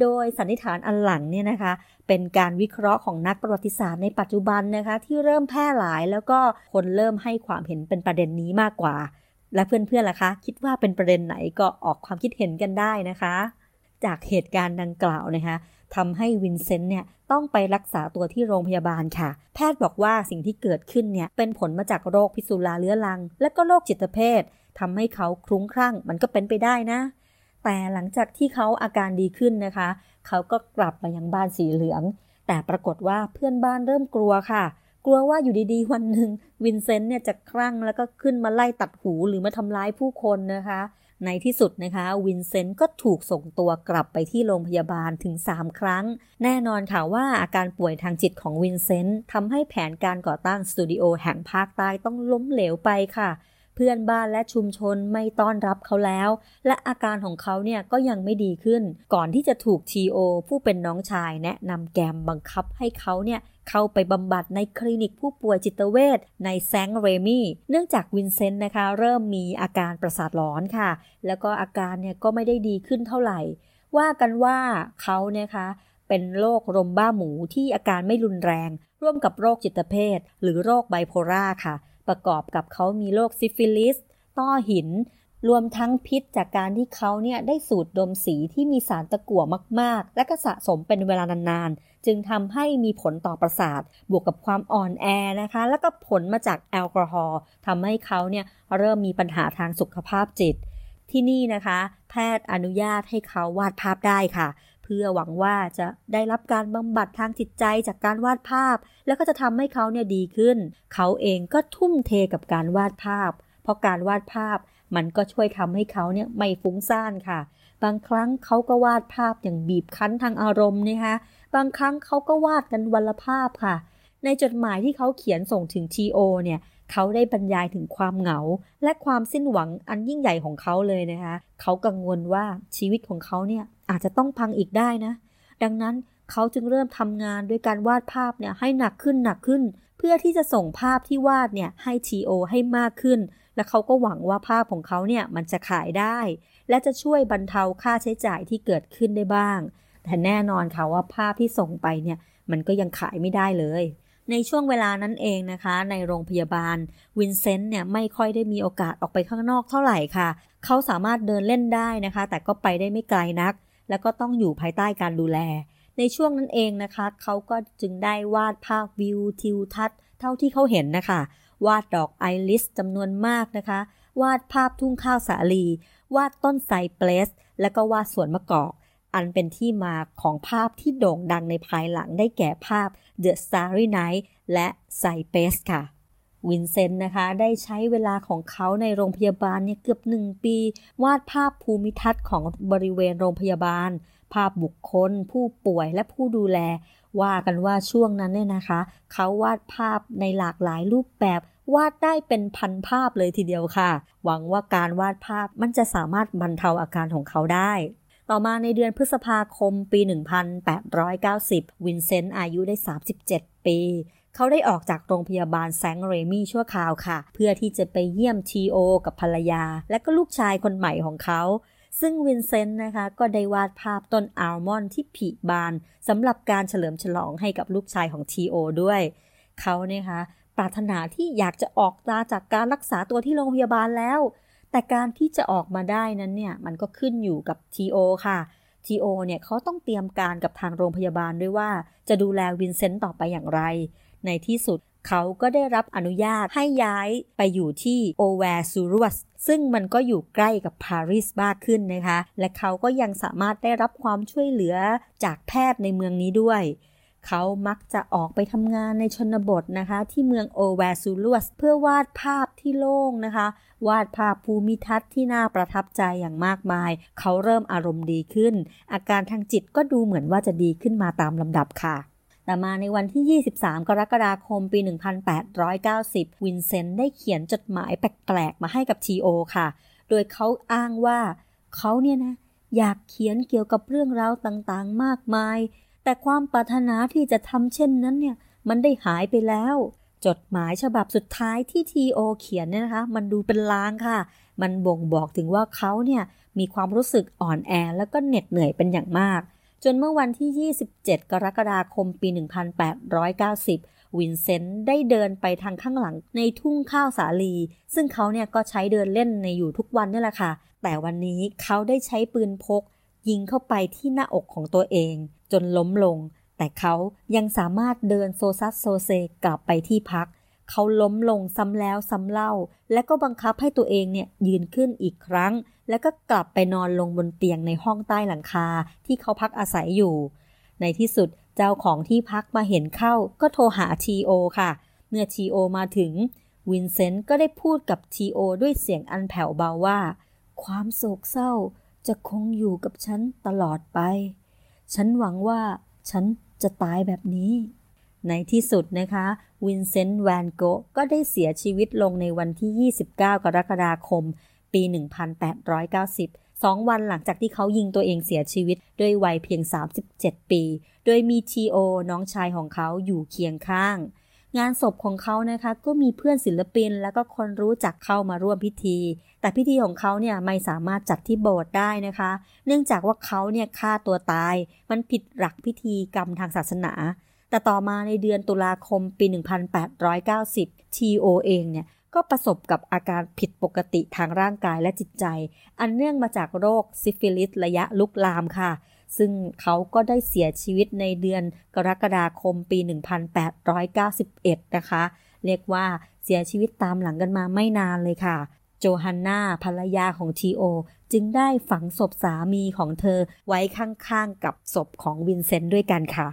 โดยสันนิษฐานอันหลังเนี่ยนะคะ เป็นการวิเคราะห์ของนักประวัติศาสตร์ในปัจจุบันนะคะ ที่เริ่มแพร่หลายแล้วก็คนเริ่มให้ความเห็นเป็นประเด็นนี้มากกว่า และเพื่อนๆล่ะคะ คิดว่าเป็นประเด็นไหนก็ออกความคิดเห็นกันได้นะคะ จากเหตุการณ์ดังกล่าวนะคะทำให้วินเซนต์เนี่ยต้องไปรักษาตัวที่โรงพยาบาลค่ะ แพทย์บอกว่าสิ่งที่เกิดขึ้นเนี่ยเป็นผลมาจากโรคพิษสุราเรื้อรัง และก็โรคจิตเภททำให้เขาคลุ้งคลั่งมันก็เป็นไปได้นะ แต่หลังจากที่เขาอาการดีขึ้นนะคะ เขาก็กลับมายังบ้านสีเหลือง แต่ปรากฏว่าเพื่อนบ้านเริ่มกลัวค่ะ กลัวว่าอยู่ดีๆ วันหนึ่งวินเซนต์เนี่ยจะคลั่งแล้วก็ขึ้นมาไล่ตัดหูหรือมาทำร้ายผู้คนนะคะ ในที่สุดนะคะวินเซนต์ก็ถูกส่งตัวกลับไปที่โรงพยาบาลถึง 3 ครั้ง แน่นอนค่ะว่าอาการป่วยทางจิตของวินเซนต์ทำให้แผนการก่อตั้งสตูดิโอแห่งภาคใต้ต้องล้มเหลวไปค่ะ พื่อนบ้านและชุมชนไม่ต้อนรับเขาแล้ว และอาการของเขาเนี่ยก็ยังไม่ดีขึ้น ก่อนที่จะถูกทีโอผู้เป็นน้องชายแนะนำแกมบังคับให้เขาเนี่ยเข้าไปบำบัดในคลินิกผู้ป่วยจิตเวชในแซงเรมี่ เนื่องจากวินเซนต์นะคะ เริ่มมีอาการประสาทหลอนค่ะ แล้วก็อาการเนี่ยก็ไม่ได้ดีขึ้นเท่าไหร่ ว่ากันว่าเขาเนี่ยคะเป็นโรคลมบ้าหมูที่อาการไม่รุนแรง ร่วมกับโรคจิตเภทหรือโรคไบโพลาร์ค่ะ ประกอบกับเขามีโรคซิฟิลิส ต้อหิน รวมทั้งพิษจากการที่เขาเนี่ยได้สูดดมสีที่มีสารตะกั่วมาก ๆ และก็สะสมเป็นเวลานาน ๆ จึงทำให้มีผลต่อประสาท บวกกับความอ่อนแอนะคะ แล้วก็ผลมาจากแอลกอฮอล์ทำให้เขาเนี่ยเริ่มมีปัญหาทางสุขภาพจิต ที่นี่นะคะ แพทย์อนุญาตให้เขาวาดภาพได้ค่ะ พื่อหวังว่าจะได้รับการบำบัดทางจิตใจจากการวาดภาพ แล้วก็จะทำให้เขาเนี่ยดีขึ้น เขาเองก็ทุ่มเทกับการวาดภาพ เพราะการวาดภาพมันก็ช่วยทำให้เขาเนี่ยไม่ฟุ้งซ่านค่ะ บางครั้งเขาก็วาดภาพอย่างบีบคั้นทางอารมณ์นะคะบางครั้งเขาก็วาดกันวันละภาพค่ะ ในจดหมายที่เขาเขียนส่งถึงทีโอเนี่ย เขาได้บรรยายถึงความเหงา และความสิ้นหวังอันยิ่งใหญ่ของเขาเลยนะคะ เขากังวลว่าชีวิตของเขาเนี่ยอาจจะต้องพังอีกได้นะ ดังนั้นเขาจึงเริ่มทำงานด้วยการวาดภาพเนี่ยให้หนักขึ้นหนักขึ้น เพื่อที่จะส่งภาพที่วาดเนี่ยให้ทีโอให้มากขึ้น และเขาก็หวังว่าภาพของเขาเนี่ยมันจะขายได้ และจะช่วยบรรเทาค่าใช้จ่ายที่เกิดขึ้นได้บ้าง แต่แน่นอนค่ะว่าภาพที่ส่งไปเนี่ยมันก็ยังขายไม่ได้เลย ในช่วงเวลานั้นเองนะคะ ในโรงพยาบาลวินเซนต์เนี่ยไม่ค่อยได้มีโอกาสออกไปข้างนอกเท่าไหร่ค่ะ เขาสามารถเดินเล่นได้นะคะ แต่ก็ไปได้ไม่ไกลนัก แล้วก็ต้องอยู่ภายใต้การดูแล ในช่วงนั้นเองนะคะ เขาก็จึงได้วาดภาพวิวทิวทัศน์เท่าที่เขาเห็นนะคะ วาดดอกไอริสจำนวนมากนะคะ วาดภาพทุ่งข้าวสาลี วาดต้นไซเปรส แล้วก็วาดสวนมะกอก อันเป็นที่มาของภาพที่โด่งดังในภายหลังได้แก่ภาพ The Starry Night และไซเปสค่ะ วินเซนต์นะคะ ได้ใช้เวลาของเขาในโรงพยาบาลเนี่ยเกือบหนึ่งปี วาดภาพภูมิทัศน์ของบริเวณโรงพยาบาล ภาพบุคคล ผู้ป่วยและผู้ดูแล ว่ากันว่าช่วงนั้นเนี่ยนะคะ เขาวาดภาพในหลากหลายรูปแบบวาดได้เป็นพันภาพเลยทีเดียวค่ะ หวังว่าการวาดภาพมันจะสามารถบรรเทาอาการของเขาได้ ต่อมาในเดือนพฤษภาคมปี 1890 วินเซนต์อายุได้ 37 ปี เขาได้ออกจากโรงพยาบาลแซงเรมี่ชั่วคราวค่ะ เพื่อที่จะไปเยี่ยมทีโอกับภรรยา และก็ลูกชายคนใหม่ของเขาซึ่งวินเซนต์นะคะก็ได้วาดภาพต้นอัลมอนด์ที่ผลิบานสำหรับการเฉลิมฉลองให้กับลูกชายของทีโอด้วย เขาเนี่ยคะปรารถนาที่อยากจะออกมาจากการรักษาตัวที่โรงพยาบาลแล้ว แต่การที่จะออกมาได้นั้นเนี่ยมันก็ขึ้นอยู่กับ TO ค่ะ ทีโอ เนี่ยเขาต้องเตรียมการกับทางโรงพยาบาลด้วยว่า จะดูแลวินเซนต์ต่อไปอย่างไร ในที่สุดเขาก็ได้รับอนุญาตให้ย้ายไปอยู่ที่โอแวร์ซูรัวซซึ่งมันก็อยู่ใกล้กับปารีสมากขึ้นนะคะ และเขาก็ยังสามารถได้รับความช่วยเหลือจากแพทย์ในเมืองนี้ด้วย เขามักจะออกไปทำงานในชนบทนะคะ ที่เมืองโอแวร์ซูรัวซเพื่อวาดภาพที่โล่งนะคะ วาดภาพภูมิทัศน์ที่น่าประทับใจอย่างมากมาย เขาเริ่มอารมณ์ดีขึ้น อาการทางจิตก็ดูเหมือนว่าจะดีขึ้นมาตามลำดับค่ะแต่มาในวันที่ 23 กรกฎาคม ปี 1890 วินเซนต์ได้เขียนจดหมายแปลกๆ มาให้กับทีโอค่ะ โดยเขาอ้างว่าเขาเนี่ยนะ อยากเขียนเกี่ยวกับเรื่องราวต่างๆ มากมาย แต่ความปรารถนาที่จะทำเช่นนั้นเนี่ย มันได้หายไปแล้ว จดหมายฉบับสุดท้ายที่ทีโอเขียนเนี่ยนะคะ มันดูเป็นลางค่ะ มันบ่งบอกถึงว่าเขาเนี่ยมีความรู้สึกอ่อนแอแล้วก็เหน็ดเหนื่อยเป็นอย่างมาก จนเมื่อวันที่ 27 กรกฎาคมปี 1890 วินเซนต์ได้เดินไปทางข้างหลังในทุ่งข้าวสาลี ซึ่งเขาเนี่ยก็ใช้เดินเล่นในอยู่ทุกวันนี่แหละค่ะ แต่วันนี้เขาได้ใช้ปืนพก ยิงเข้าไปที่หน้าอกของตัวเอง จนล้มลง แต่เขายังสามารถเดินโซซัดโซเซกลับไปที่พัก เขาล้มลงซ้ำแล้วซ้ำเล่า และก็บังคับให้ตัวเองเนี่ยยืนขึ้นอีกครั้ง แล้วก็กลับไปนอนลงบนเตียงในห้องใต้หลังคาที่เขาพักอาศัยอยู่ ในที่สุดเจ้าของที่พักมาเห็นเข้าก็โทรหาทีโอค่ะ เมื่อทีโอมาถึงวินเซนต์ก็ได้พูดกับทีโอด้วยเสียงอันแผ่วเบาว่า ความโศกเศร้า จะคงอยู่กับฉันตลอดไป ฉันหวังว่าฉันจะตายแบบนี้ ในที่สุดนะคะ วินเซนต์แวนโกก็ได้เสียชีวิตลงในวันที่ 29 กรกฎาคม ปี 1890 สองวันหลังจากที่เขายิงตัวเองเสียชีวิต ด้วยวัยเพียง 37 ปี โดยมีทีโอน้องชายของเขาอยู่เคียงข้าง งานศพของเขานะคะก็มีเพื่อนศิลปินแล้วก็คนรู้จักเข้ามาร่วมพิธี แต่พิธีของเขาเนี่ยไม่สามารถจัดที่โบสถ์ได้นะคะ เนื่องจากว่าเขาเนี่ยฆ่าตัวตาย มันผิดหลักพิธีกรรมทางศาสนา แต่ต่อมาในเดือนตุลาคมปี 1890 ทีโอเองเนี่ยก็ประสบกับอาการผิดปกติทางร่างกายและจิตใจ อันเนื่องมาจากโรคซิฟิลิสระยะลุกลามค่ะ ซึ่งเขาก็ได้เสียชีวิตในเดือนกรกฎาคมปี 1891 นะคะ เรียกว่าเสียชีวิตตามหลังกันมาไม่นานเลยค่ะ โจฮันนาภรรยาของทีโอ จึงได้ฝังศพสามีของเธอไว้ข้างๆกับศพของวินเซนต์ด้วยกันค่ะ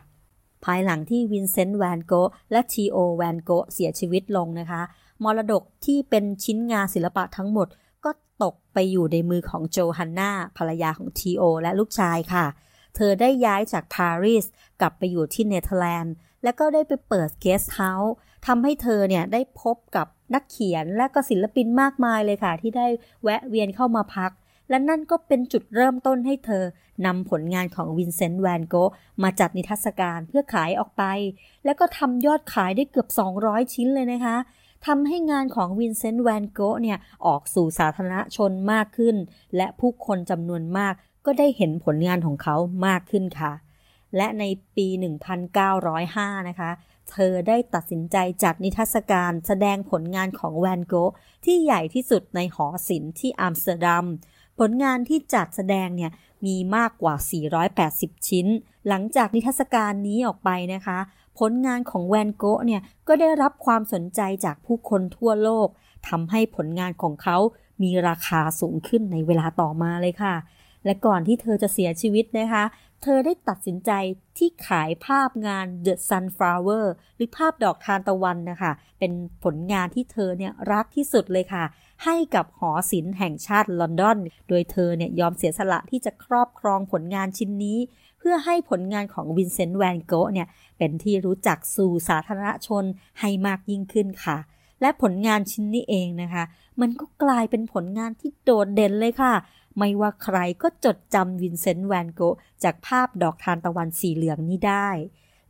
ภายหลังที่วินเซนต์แวนโกและทีโอแวนโกเสียชีวิตลงนะคะ มรดกที่เป็นชิ้นงานศิลปะทั้งหมดก็ตกไปอยู่ในมือของโจฮันนาภรรยาของทีโอและลูกชายค่ะ เธอได้ย้ายจากปารีสกลับไปอยู่ที่เนเธอร์แลนด์ และก็ได้ไปเปิดเกสต์เฮาส์ทำให้เธอเนี่ยได้พบกับนักเขียนและก็ศิลปินมากมายเลยค่ะ ที่ได้แวะเวียนเข้ามาพัก และนั่นก็เป็นจุดเริ่มต้นให้เธอนำผลงานของวินเซนต์แวนโกมาจัดนิทรรศการเพื่อขายออกไป แล้วก็ทำยอดขายได้เกือบ 200 ชิ้นเลยนะคะทำให้งานของวินเซนต์แวนโกเนี่ยออกสู่สาธารณชนมากขึ้น และผู้คนจำนวนมาก ก็ได้เห็นผลงานของเขามากขึ้นค่ะ และในปี 1905 นะคะ เธอได้ตัดสินใจจัดนิทรรศการแสดงผลงานของแวนโกที่ใหญ่ที่สุดในหอศิลป์ที่อัมสเตอร์ดัม ผลงานที่จัดแสดงเนี่ยมีมากกว่า 480 ชิ้น หลังจากนิทรรศการนี้ออกไปนะคะ ผลงานของแวนโกเนี่ยก็ได้รับความสนใจจากผู้คนทั่วโลกทำให้ผลงานของเขามีราคาสูงขึ้นในเวลาต่อมาเลยค่ะ และก่อนที่เธอจะเสียชีวิตนะคะ เธอได้ตัดสินใจที่ขายภาพงาน The Sunflower หรือภาพดอกทานตะวันนะคะ เป็นผลงานที่เธอเนี่ยรักที่สุดเลยค่ะ ให้กับหอศิลป์แห่งชาติลอนดอน โดยเธอเนี่ยยอมเสียสละที่จะครอบครองผลงานชิ้นนี้ เพื่อให้ผลงานของวินเซนต์แวนโกะเนี่ยเป็นที่รู้จักสู่สาธารณชนให้มากยิ่งขึ้นค่ะและผลงานชิ้นนี้เองนะคะ มันก็กลายเป็นผลงานที่โดดเด่นเลยค่ะ ไม่ว่าใครก็จดจำวินเซนต์แวนโกจากภาพดอกทานตะวันสีเหลืองนี้ได้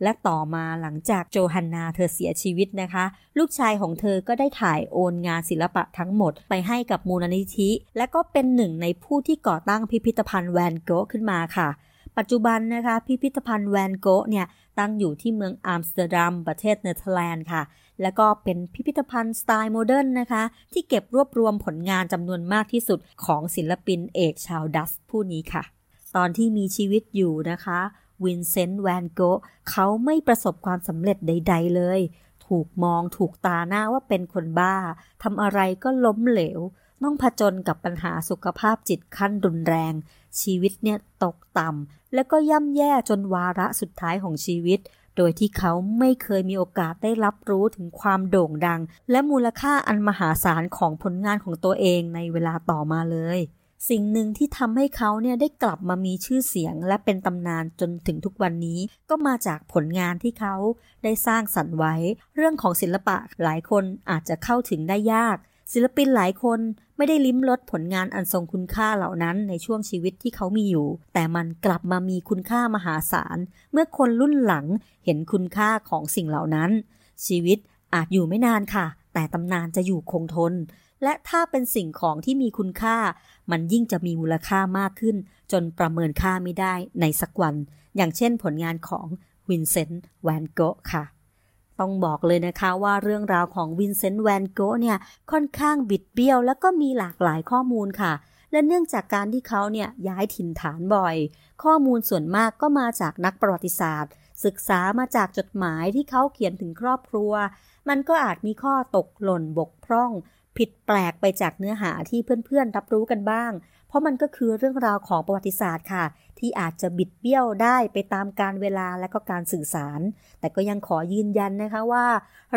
และต่อมาหลังจากโจฮันนาเธอเสียชีวิตนะคะ ลูกชายของเธอก็ได้ถ่ายโอนงานศิลปะทั้งหมดไปให้กับมูลนิธิ และก็เป็นหนึ่งในผู้ที่ก่อตั้งพิพิธภัณฑ์แวนโกขึ้นมาค่ะปัจจุบันนะคะพิพิธภัณฑ์แวนโกเนี่ยตั้งอยู่ที่เมืองอัมสเตอร์ดัมประเทศเนเธอร์แลนด์ค่ะ แล้วก็เป็นพิพิธภัณฑ์สไตล์โมเดิร์นนะคะ ที่เก็บรวบรวมผลงานจำนวนมากที่สุดของศิลปินเอกชาวดัตช์ผู้นี้ค่ะ ตอนที่มีชีวิตอยู่นะคะวินเซนต์แวนโกเขาไม่ประสบความสำเร็จใด ๆ เลย ถูกมองถูกตราหน้าว่าเป็นคนบ้าทำอะไรก็ล้มเหลว ต้องผจญกับปัญหาสุขภาพจิตขั้นรุนแรง ชีวิตเนี่ยตกต่ำและก็ย่ำแย่จนวาระสุดท้ายของชีวิต โดยที่เขาไม่เคยมีโอกาสได้รับรู้ถึงความโด่งดัง และมูลค่าอันมหาศาลของผลงานของตัวเองในเวลาต่อมาเลย สิ่งหนึ่งที่ทำให้เขาเนี่ยได้กลับมามีชื่อเสียงและเป็นตำนานจนถึงทุกวันนี้ ก็มาจากผลงานที่เขาได้สร้างสรรค์ไว้ เรื่องของศิลปะหลายคนอาจจะเข้าถึงได้ยาก ศิลปินหลายคน ไม่ได้ลิ้มรสผลงานอันทรงคุณค่าเหล่านั้นในช่วงชีวิตที่เขามีอยู่ แต่มันกลับมามีคุณค่ามหาศาล เมื่อคนรุ่นหลังเห็นคุณค่าของสิ่งเหล่านั้น ชีวิตอาจอยู่ไม่นานค่ะ แต่ตำนานจะอยู่คงทน และถ้าเป็นสิ่งของที่มีคุณค่า มันยิ่งจะมีมูลค่ามากขึ้น จนประเมินค่าไม่ได้ในสักวัน อย่างเช่นผลงานของวินเซนต์แวนโกะค่ะ ต้องบอกเลยนะคะว่าเรื่องราวของวินเซนต์แวนโกเนี่ยค่อนข้างบิดเบี้ยว แล้วก็มีหลากหลายข้อมูลค่ะ และเนื่องจากการที่เขาเนี่ยย้ายถิ่นฐานบ่อย ข้อมูลส่วนมากก็มาจากนักประวัติศาสตร์ ศึกษามาจากจดหมายที่เขาเขียนถึงครอบครัว มันก็อาจมีข้อตกหล่นบกพร่อง ผิดแปลกไปจากเนื้อหาที่เพื่อนๆรับรู้กันบ้าง เพราะมันก็คือเรื่องราวของประวัติศาสตร์ค่ะ ที่อาจจะบิดเบี้ยวได้ไปตามการเวลาและก็การสื่อสาร แต่ก็ยังขอยืนยันนะคะว่า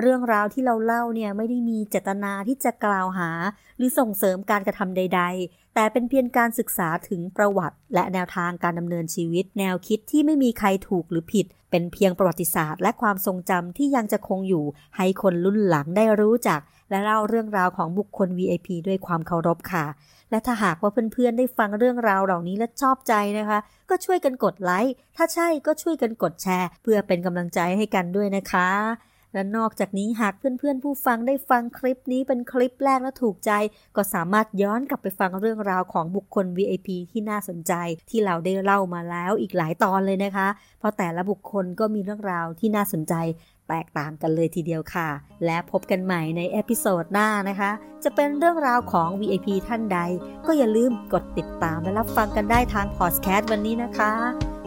เรื่องราวที่เราเล่าเนี่ยไม่ได้มีเจตนาที่จะกล่าวหา หรือส่งเสริมการกระทำใด ๆ แต่เป็นเพียงการศึกษาถึงประวัติ และแนวทางการดำเนินชีวิต แนวคิดที่ไม่มีใครถูกหรือผิด เป็นเพียงประวัติศาสตร์ และความทรงจำที่ยังจะคงอยู่ ให้คนรุ่นหลังได้รู้จัก และเล่าเรื่องราวของบุคคล VIP ด้วยความเคารพค่ะ และถ้าหากว่าเพื่อนๆ ได้ฟังเรื่องราวเหล่านี้และชอบใจนะคะ ก็ช่วยกันกดไลค์ ถ้าใช่ก็ช่วยกันกดแชร์ เพื่อเป็นกำลังใจให้กันด้วยนะคะ และนอกจากนี้หากเพื่อนๆ ผู้ฟังได้ฟังคลิปนี้เป็นคลิปแรกและถูกใจ ก็สามารถย้อนกลับไปฟังเรื่องราวของบุคคล VIP ที่น่าสนใจ ที่เราได้เล่ามาแล้วอีกหลายตอนเลยนะคะ เพราะแต่ละบุคคลก็มีเรื่องราวที่น่าสนใจ แตกต่างกันเลยทีเดียวค่ะ และพบกันใหม่ใน episode หน้านะคะ จะเป็นเรื่องราวของ VIP ท่านใด ก็อย่าลืมกดติดตามและรับฟังกันได้ทางพอดแคสต์วันนี้นะคะ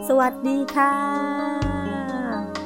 สวัสดีค่ะ